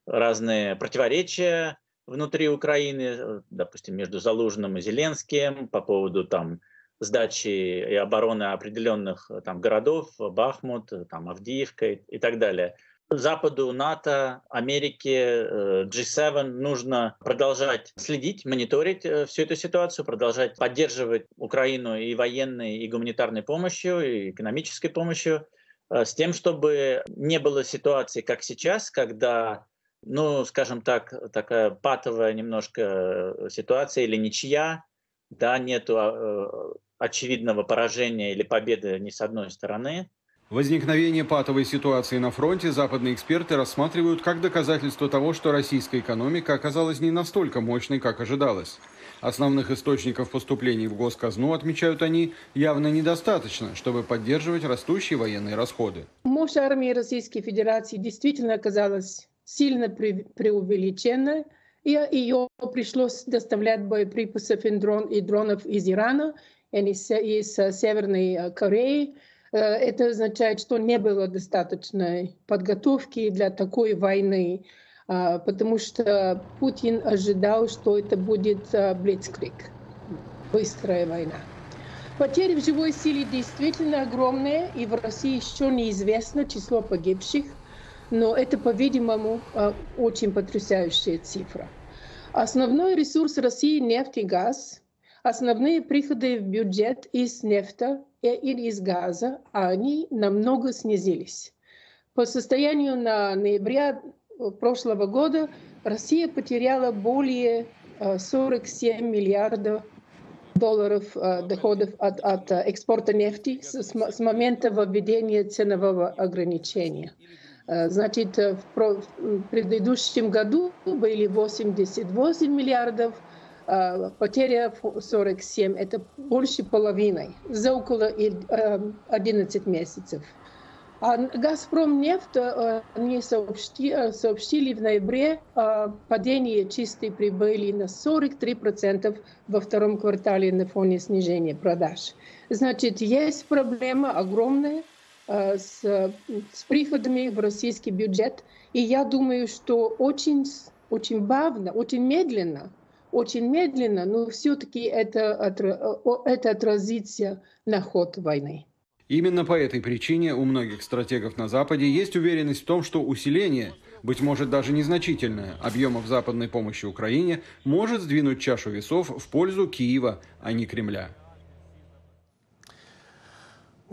разные противоречия внутри Украины, допустим, между Залужным и Зеленским по поводу там сдачи и обороны определенных там городов, Бахмут, там Авдиевка и, и так далее. Западу, НАТО, Америке, G7 нужно продолжать следить, мониторить э, всю эту ситуацию, продолжать поддерживать Украину и военной, и гуманитарной помощью, и экономической помощью, э, с тем, чтобы не было ситуации, как сейчас, когда, ну, скажем так, такая патовая немножко э, ситуация или ничья, да, нету а, очевидного поражения или победы ни с одной стороны, Возникновение патовой ситуации на фронте западные эксперты рассматривают как доказательство того, что российская экономика оказалась не настолько мощной, как ожидалось. Основных источников поступлений в госказну, отмечают они, явно недостаточно, чтобы поддерживать растущие военные расходы. Мощь армии Российской Федерации действительно оказалась сильно пре преувеличена, и ее пришлось доставлять боеприпасов и, дрон, и дронов из Ирана, и из, из Северной Кореи, Э, это означает, что не было достаточной подготовки для такой войны, потому что Путин ожидал, что это будет блицкрик, быстрая война. Потери в живой силе действительно огромные, и в России еще неизвестно число погибших, но это, по-видимому, а, очень потрясающая цифра. Основной ресурс России – нефть и газ. Основные приходы в бюджет из нефти или из газа, они намного снизились. По состоянию на ноября прошлого года Россия потеряла более 47 миллиардов долларов доходов от, от экспорта нефти с, с момента введения ценового ограничения. Значит, в предыдущем году были 88 миллиардов Э, потеря 47 – это больше половины за около 11 э, месяцев. А «Газпром» нефть они сообщили, сообщили в ноябре о падении чистой прибыли на 43% во втором квартале на фоне снижения продаж. Значит, есть проблема огромная э, с, с приходами в российский бюджет. И я думаю, что очень, очень бавно, очень медленно – очень медленно, но все-таки это, это отразится на ход войны. Именно по этой причине у многих стратегов на Западе есть уверенность в том, что усиление, быть может даже незначительное, объемов западной помощи Украине может сдвинуть чашу весов в пользу Киева, а не Кремля.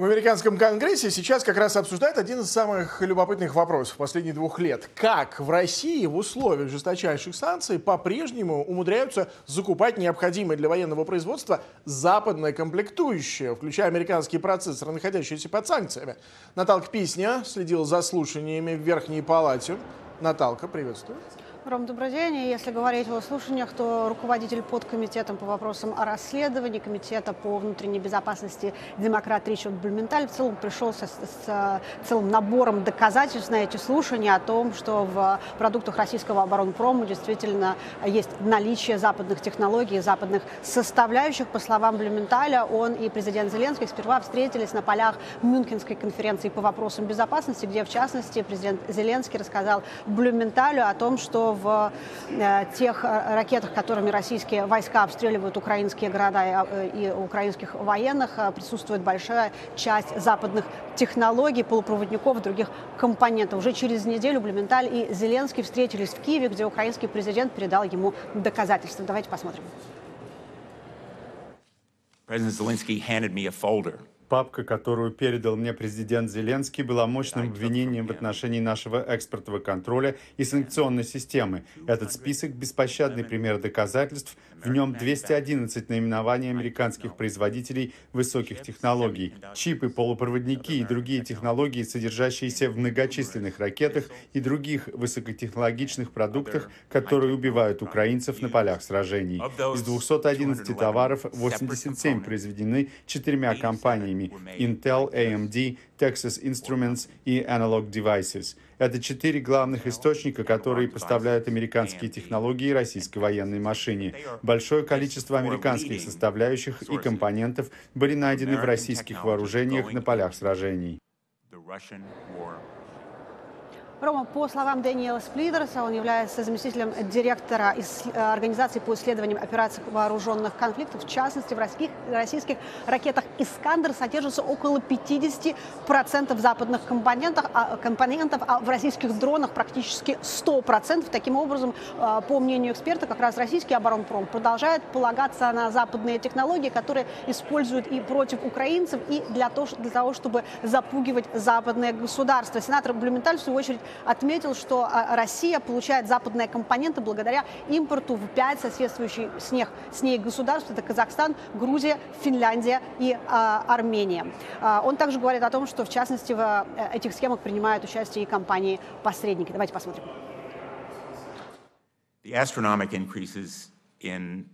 В американском конгрессе сейчас как раз обсуждают один из самых любопытных вопросов последних двух лет. Как в России в условиях жесточайших санкций по-прежнему умудряются закупать необходимые для военного производства западное комплектующее, включая американские процессоры, находящиеся под санкциями. Наталка Писня следила за слушаниями в Верхней Палате. Наталка, приветствую. Ром, добрый день. Если говорить о слушаниях, то руководитель подкомитетом по вопросам о расследовании Комитета по внутренней безопасности демократ Ричард Блюменталь в целом пришел со, с целым набором доказательств на эти слушания о том, что в продуктах российского оборонпрома действительно есть наличие западных технологий, западных составляющих. По словам Блюменталя, он и президент Зеленский сперва встретились на полях Мюнхенской конференции по вопросам безопасности, где, в частности, президент Зеленский рассказал Блюменталю о том, что в э, тех э, ракетах, которыми российские войска обстреливают украинские города и э, украинских военных, присутствует большая часть западных технологий, полупроводников, других компонентов. Уже через неделю Блюменталь и Зеленский встретились в Киеве, где украинский президент передал ему доказательства. Давайте посмотрим. President Zelensky handed me a folder Папка, которую передал мне президент Зеленский, была мощным обвинением в отношении нашего экспортного контроля и санкционной системы. Этот список – беспощадный пример доказательств. В нем 211 наименований американских производителей высоких технологий, чипы, полупроводники и другие технологии, содержащиеся в многочисленных ракетах и других высокотехнологичных продуктах, которые убивают украинцев на полях сражений. Из 211 товаров 87 произведены четырьмя компаниями Intel, AMD, Texas Instruments и Analog Devices. Это четыре главных источника, которые поставляют американские технологии российской военной машине. Большое количество американских составляющих и компонентов были найдены в российских вооружениях на полях сражений. Рома, по словам Дэниела Сплидерса, он является заместителем директора э, Организации по исследованиям операций вооруженных конфликтов. В частности, в российских, российских ракетах «Искандер» содержится около 50% западных компонентов, а, компонентов, а в российских дронах практически 100%. Таким образом, э, по мнению эксперта, как раз российский оборонпром продолжает полагаться на западные технологии, которые используют и против украинцев, и для того, для того чтобы запугивать западные государства. Сенатор Блюменталь, в свою очередь, отметил, что а, Россия получает западные компоненты благодаря импорту в пять соответствующих с, них, с ней государств. Это Казахстан, Грузия, Финляндия и а, Армения. А, он также говорит о том, что в частности в э, этих схемах принимают участие и компании-посредники. Давайте посмотрим. The astronomic increases in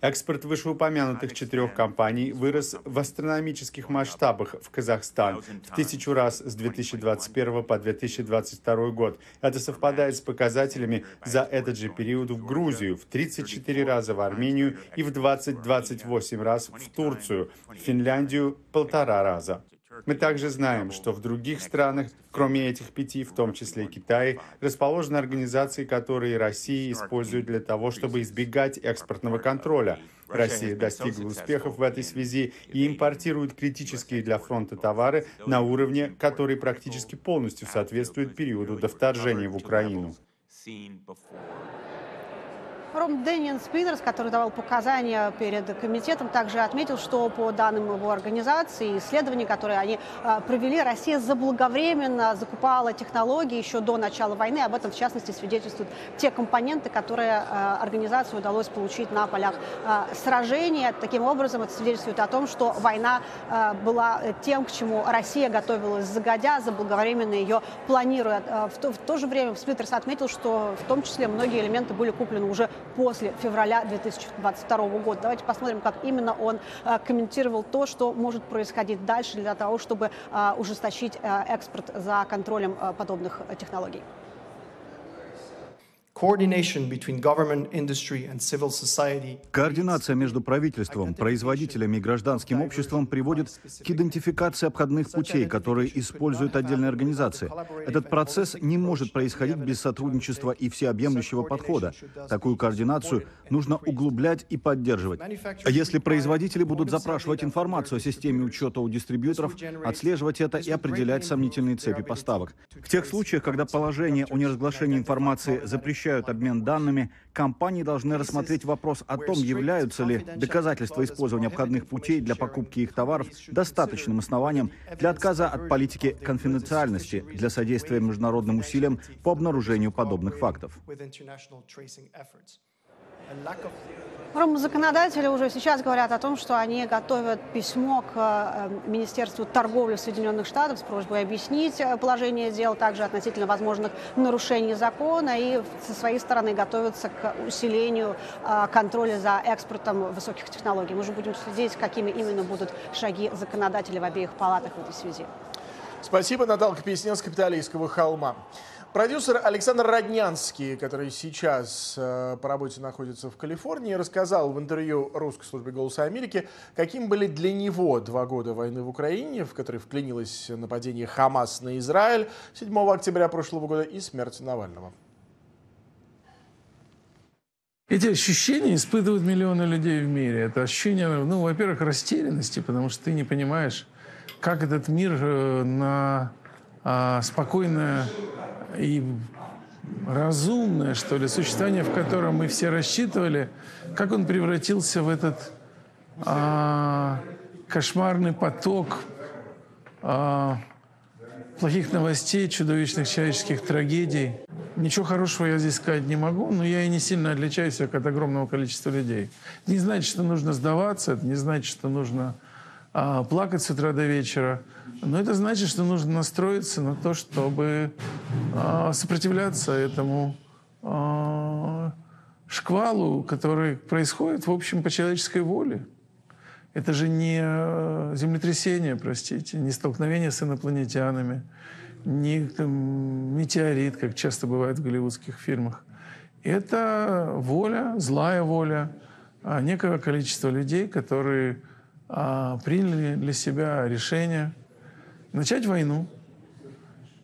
Экспорт вышеупомянутых четырех компаний вырос в астрономических масштабах в Казахстан в тысячу раз с 2021 по 2022 год. Это совпадает с показателями за этот же период в Грузию, в 34 раза в Армению и в 20-28 раз в Турцию, в Финляндию полтора раза. Мы также знаем, что в других странах, кроме этих пяти, в том числе и Китае, расположены организации, которые Россия использует для того, чтобы избегать экспортного контроля. Россия достигла успехов в этой связи и импортирует критические для фронта товары на уровне, который практически полностью соответствует периоду до вторжения в Украину. Ром Дэниен Спидерс, который давал показания перед комитетом, также отметил, что по данным его организации, исследований, которые они а, провели, Россия заблаговременно закупала технологии еще до начала войны. Об этом, в частности, свидетельствуют те компоненты, которые а, организации удалось получить на полях а, сражения. Таким образом, это свидетельствует о том, что война была тем, к чему Россия готовилась загодя, заблаговременно ее планируя. В то, в то же время Спидерс отметил, что в том числе многие элементы были куплены уже после февраля 2022 года. Давайте посмотрим, как именно он э, комментировал то, что может происходить дальше для того, чтобы э, ужесточить э, экспорт за контролем подобных технологий. Координация между правительством, производителями и гражданским обществом приводит к идентификации обходных путей, которые используют отдельные организации. Этот процесс не может происходить без сотрудничества и всеобъемлющего подхода. Такую координацию нужно углублять и поддерживать. Если производители будут запрашивать информацию о системе учета у дистрибьюторов, отслеживать это и определять сомнительные цепи поставок. В тех случаях, когда положение о неразглашении информации запрещает запрещают обмен данными, компании должны рассмотреть вопрос о том, являются ли доказательства использования обходных путей для покупки их товаров достаточным основанием для отказа от политики конфиденциальности для содействия международным усилиям по обнаружению подобных фактов. Ром, законодатели уже сейчас говорят о том, что они готовят письмо к э, Министерству торговли Соединенных Штатов с просьбой объяснить э, положение дел, также относительно возможных нарушений закона, и со своей стороны готовятся к усилению э, контроля за экспортом высоких технологий. Мы же будем следить, какими именно будут шаги законодателей в обеих палатах в этой связи. Спасибо, Наталка Песня с Капиталийского холма. Продюсер Александр Роднянский, который сейчас э, по работе находится в Калифорнии, рассказал в интервью русской службе «Голоса Америки», каким были для него два года войны в Украине, в которой вклинилось нападение Хамас на Израиль 7 октября прошлого года и смерть Навального. Эти ощущения испытывают миллионы людей в мире. Это ощущение, ну, во-первых, растерянности, потому что ты не понимаешь, как этот мир э, на а, спокойное и разумное, что ли, существование, в котором мы все рассчитывали, как он превратился в этот а, кошмарный поток а, плохих новостей, чудовищных человеческих трагедий. Ничего хорошего я здесь сказать не могу, но я и не сильно отличаюсь от огромного количества людей. Это не значит, что нужно сдаваться, это не значит, что нужно а, плакать с утра до вечера. Но это значит, что нужно настроиться на то, чтобы а, сопротивляться этому а, шквалу, который происходит, в общем, по человеческой воле. Это же не землетрясение, простите, не столкновение с инопланетянами, не там, метеорит, как часто бывает в голливудских фильмах. Это воля, злая воля некого количества людей, которые а, приняли для себя решение начать войну.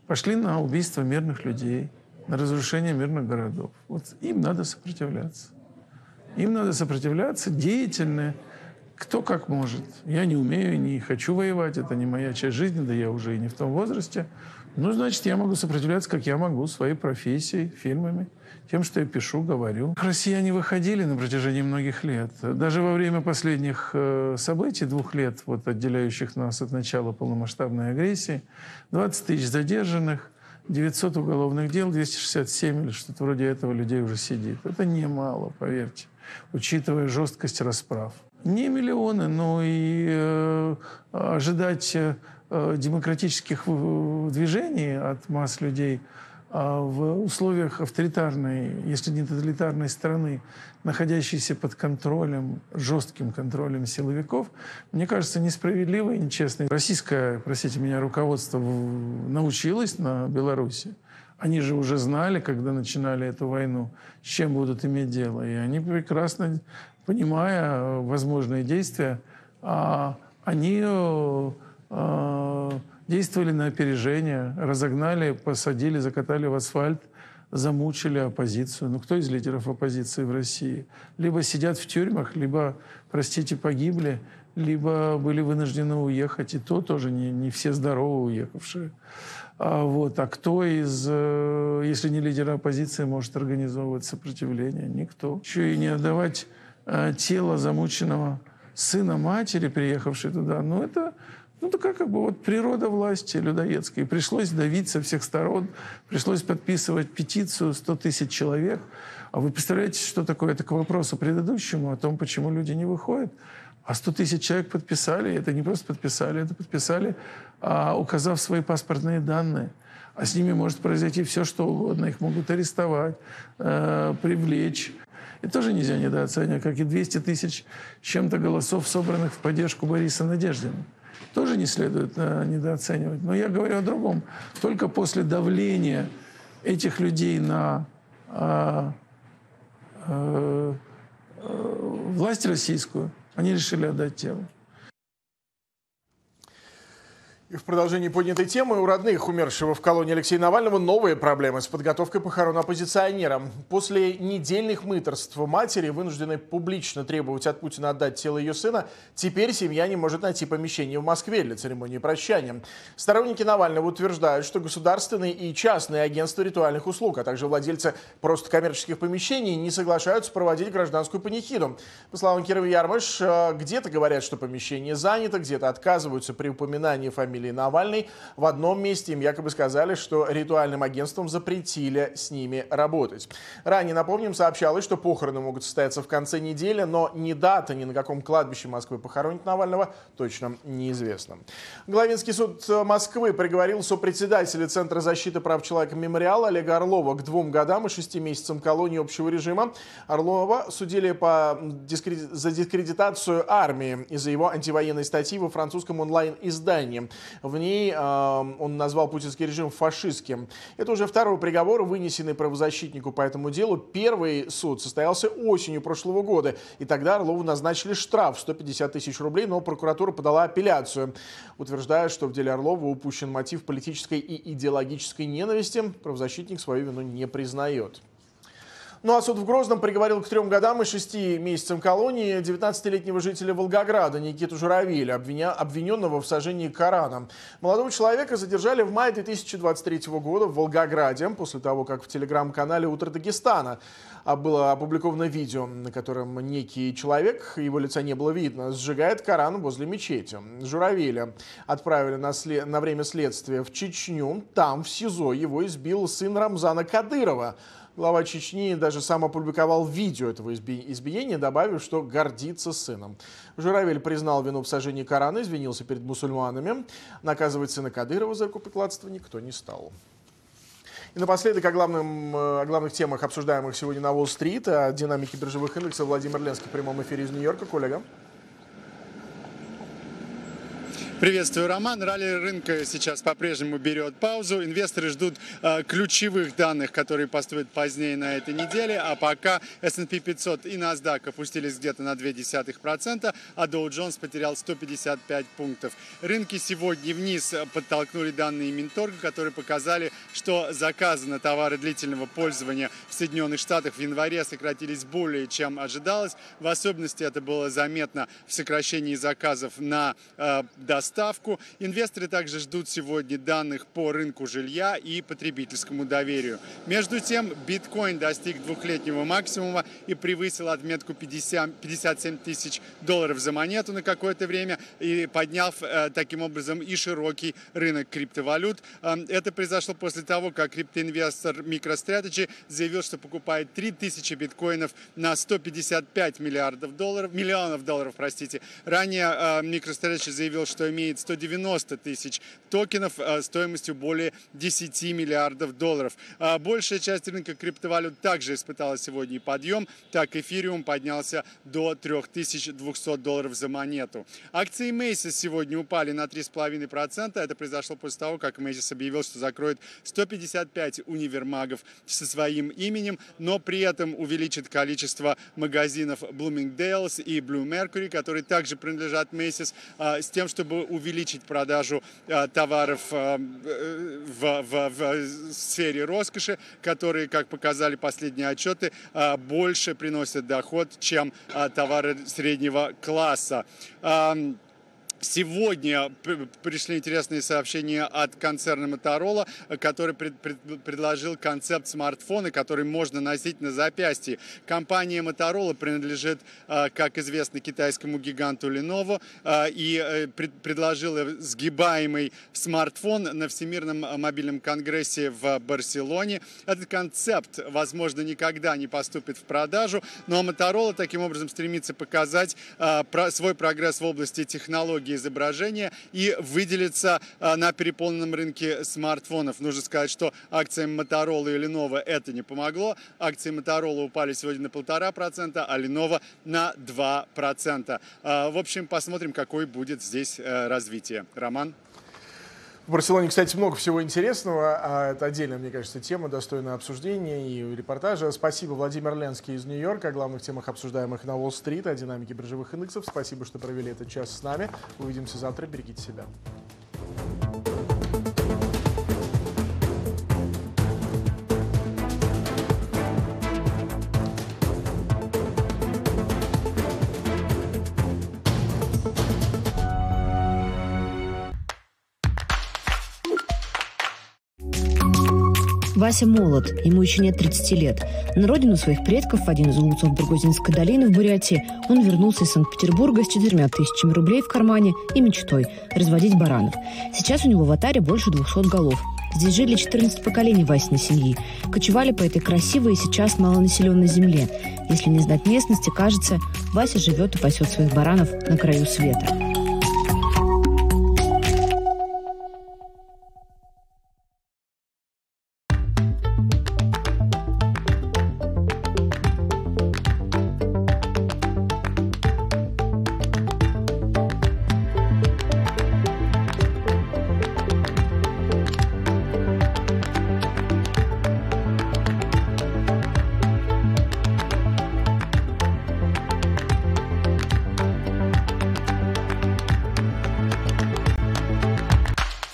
Пошли на убийство мирных людей, на разрушение мирных городов. Вот им надо сопротивляться. Им надо сопротивляться деятельно, кто как может. Я не умею, не хочу воевать, это не моя часть жизни, да я уже и не в том возрасте. Ну, значит, я могу сопротивляться, как я могу, своей профессией, фильмами тем, что я пишу, говорю. Россияне выходили на протяжении многих лет. Даже во время последних э, событий, двух лет, вот, отделяющих нас от начала полномасштабной агрессии, 20 тысяч задержанных, 900 уголовных дел, 267 или что-то вроде этого людей уже сидит. Это немало, поверьте, учитывая жесткость расправ. Не миллионы, но и э, ожидать э, демократических движений от масс людей – а в условиях авторитарной, если не тоталитарной страны, находящейся под контролем, жестким контролем силовиков, мне кажется, несправедливо и нечестно. Российское, простите меня, руководство научилось на Беларуси. Они же уже знали, когда начинали эту войну, с чем будут иметь дело. И они прекрасно, понимая возможные действия, а они действовали на опережение, разогнали, посадили, закатали в асфальт, замучили оппозицию. Ну, кто из лидеров оппозиции в России? Либо сидят в тюрьмах, либо, простите, погибли, либо были вынуждены уехать. И то тоже не, не все здоровы уехавшие. А, вот. а кто из, э, если не лидер оппозиции, может организовывать сопротивление? Никто. Еще и не отдавать а, тело замученного сына матери, приехавшей туда. Ну, это ну, такая как бы вот природа власти людоедской. пришлось давить со всех сторон, пришлось подписывать петицию 100 тысяч человек. А вы представляете, что такое? Это к вопросу предыдущему, о том, почему люди не выходят. А 100 тысяч человек подписали, это не просто подписали, это подписали, а, указав свои паспортные данные. А с ними может произойти все, что угодно. Их могут арестовать, э, привлечь. И тоже нельзя недооценивать, как и 200 тысяч чем-то голосов, собранных в поддержку Бориса Надеждина тоже не следует э, недооценивать. Но я говорю о другом. Только после давления этих людей на э, э, власть российскую они решили отдать тело. И в продолжении поднятой темы у родных умершего в колонии Алексея Навального новые проблемы с подготовкой похорон оппозиционера. После недельных мыторств матери, вынужденной публично требовать от Путина отдать тело ее сына, теперь семья не может найти помещение в Москве для церемонии прощания. Сторонники Навального утверждают, что государственные и частные агентства ритуальных услуг, а также владельцы просто коммерческих помещений не соглашаются проводить гражданскую панихиду. По словам Кирова Ярмыш, э, где-то говорят, что помещение занято, где-то отказываются при упоминании фамилии фамилии Навальный. В одном месте им якобы сказали, что ритуальным агентством запретили с ними работать. Ранее, напомним, сообщалось, что похороны могут состояться в конце недели, но ни дата, ни на каком кладбище Москвы похоронить Навального точно неизвестно. Главинский суд Москвы приговорил сопредседателя Центра защиты прав человека «Мемориал» Олега Орлова к двум годам и шести месяцам колонии общего режима. Орлова судили по дискредит... за дискредитацию армии из-за его антивоенной статьи во французском онлайн-издании. В ней э, он назвал путинский режим фашистским. Это уже второй приговор, вынесенный правозащитнику по этому делу. Первый суд состоялся осенью прошлого года, и тогда Орлову назначили штраф в 150 тысяч рублей, но прокуратура подала апелляцию, утверждая, что в деле Орлова упущен мотив политической и идеологической ненависти. Правозащитник свою вину не признает. Ну а суд в Грозном приговорил к трем годам и шести месяцам колонии 19-летнего жителя Волгограда Никиту Журавеля, обвиня... обвиненного в сожжении Корана. Молодого человека задержали в мае 2023 года в Волгограде после того, как в телеграм-канале «Утро Дагестана» было опубликовано видео, на котором некий человек, его лица не было видно, сжигает Коран возле мечети. Журавеля отправили на, след... на время следствия в Чечню. Там, в СИЗО, его избил сын Рамзана Кадырова. Глава Чечни даже сам опубликовал видео этого избиения, добавив, что гордится сыном. Журавель признал вину в сожжении Корана, извинился перед мусульманами. Наказывать сына Кадырова за рукоприкладство никто не стал. И напоследок о, главном, э, о главных темах, обсуждаемых сегодня на Уолл-стрит, о динамике биржевых индексов Владимир Ленский в прямом эфире из Нью-Йорка. Коллега. Приветствую, Роман. Ралли рынка сейчас по-прежнему берет паузу. Инвесторы ждут э, ключевых данных, которые поступят позднее на этой неделе. А пока S&P 500 и NASDAQ опустились где-то на 0,2%, а Dow Jones потерял 155 пунктов. Рынки сегодня вниз подтолкнули данные Минторга, которые показали, что заказы на товары длительного пользования в Соединенных Штатах в январе сократились более, чем ожидалось. В особенности это было заметно в сокращении заказов на э, доставку ставку. Инвесторы также ждут сегодня данных по рынку жилья и потребительскому доверию. Между тем, биткоин достиг двухлетнего максимума и превысил отметку 50, 57 тысяч долларов за монету на какое-то время, и подняв э, таким образом и широкий рынок криптовалют. Э, это произошло после того, как криптоинвестор MicroStrategy заявил, что покупает 3000 биткоинов на 155 миллиардов долларов, миллионов долларов, простите. Ранее э, MicroStrategy заявил, что имеет имеет 190 тысяч токенов э, стоимостью более 10 миллиардов долларов. А большая часть рынка криптовалют также испытала сегодня подъем. Так, эфириум поднялся до 3200 долларов за монету. Акции Macy's сегодня упали на 3,5%. Это произошло после того, как Macy's объявил, что закроет 155 универмагов со своим именем, но при этом увеличит количество магазинов Bloomingdale's и Blue Mercury, которые также принадлежат Macy's, а, с тем, чтобы увеличить продажу э, товаров э, в, в, в сфере роскоши, которые, как показали последние отчеты, э, больше приносят доход, чем товары среднего класса. Сегодня пришли интересные сообщения от концерна Motorola, который пред, пред, предложил концепт смартфона, который можно носить на запястье. Компания Motorola принадлежит, а, как известно, китайскому гиганту Lenovo а, и э, пред, предложила сгибаемый смартфон на Всемирном мобильном конгрессе в Барселоне. Этот концепт, возможно, никогда не поступит в продажу, но Motorola таким образом стремится показать свой прогресс в области технологий изображения и выделиться а, на переполненном рынке смартфонов. Нужно сказать, что акциям Motorola и Lenovo это не помогло. Акции Motorola упали сегодня на полтора процента, а Lenovo на 2%. А, в общем, посмотрим, какое будет здесь э, развитие. Роман? В Барселоне, кстати, много всего интересного, а это отдельная, мне кажется, тема, достойная обсуждения и репортажа. Спасибо, Владимир Ленский из Нью-Йорка о главных темах, обсуждаемых на Уолл-стрит, о динамике биржевых индексов. Спасибо, что провели этот час с нами. Увидимся завтра. Берегите себя. Вася молод, ему еще нет 30 лет. На родину своих предков, в один из улуцов Бургозинской долины в Бурятии, он вернулся из Санкт-Петербурга с четырьмя тысячами рублей в кармане и мечтой – разводить баранов. Сейчас у него в Атаре больше 200 голов. Здесь жили 14 поколений Васиной семьи. Кочевали по этой красивой и сейчас малонаселенной земле. Если не знать местности, кажется, Вася живет и пасет своих баранов на краю света.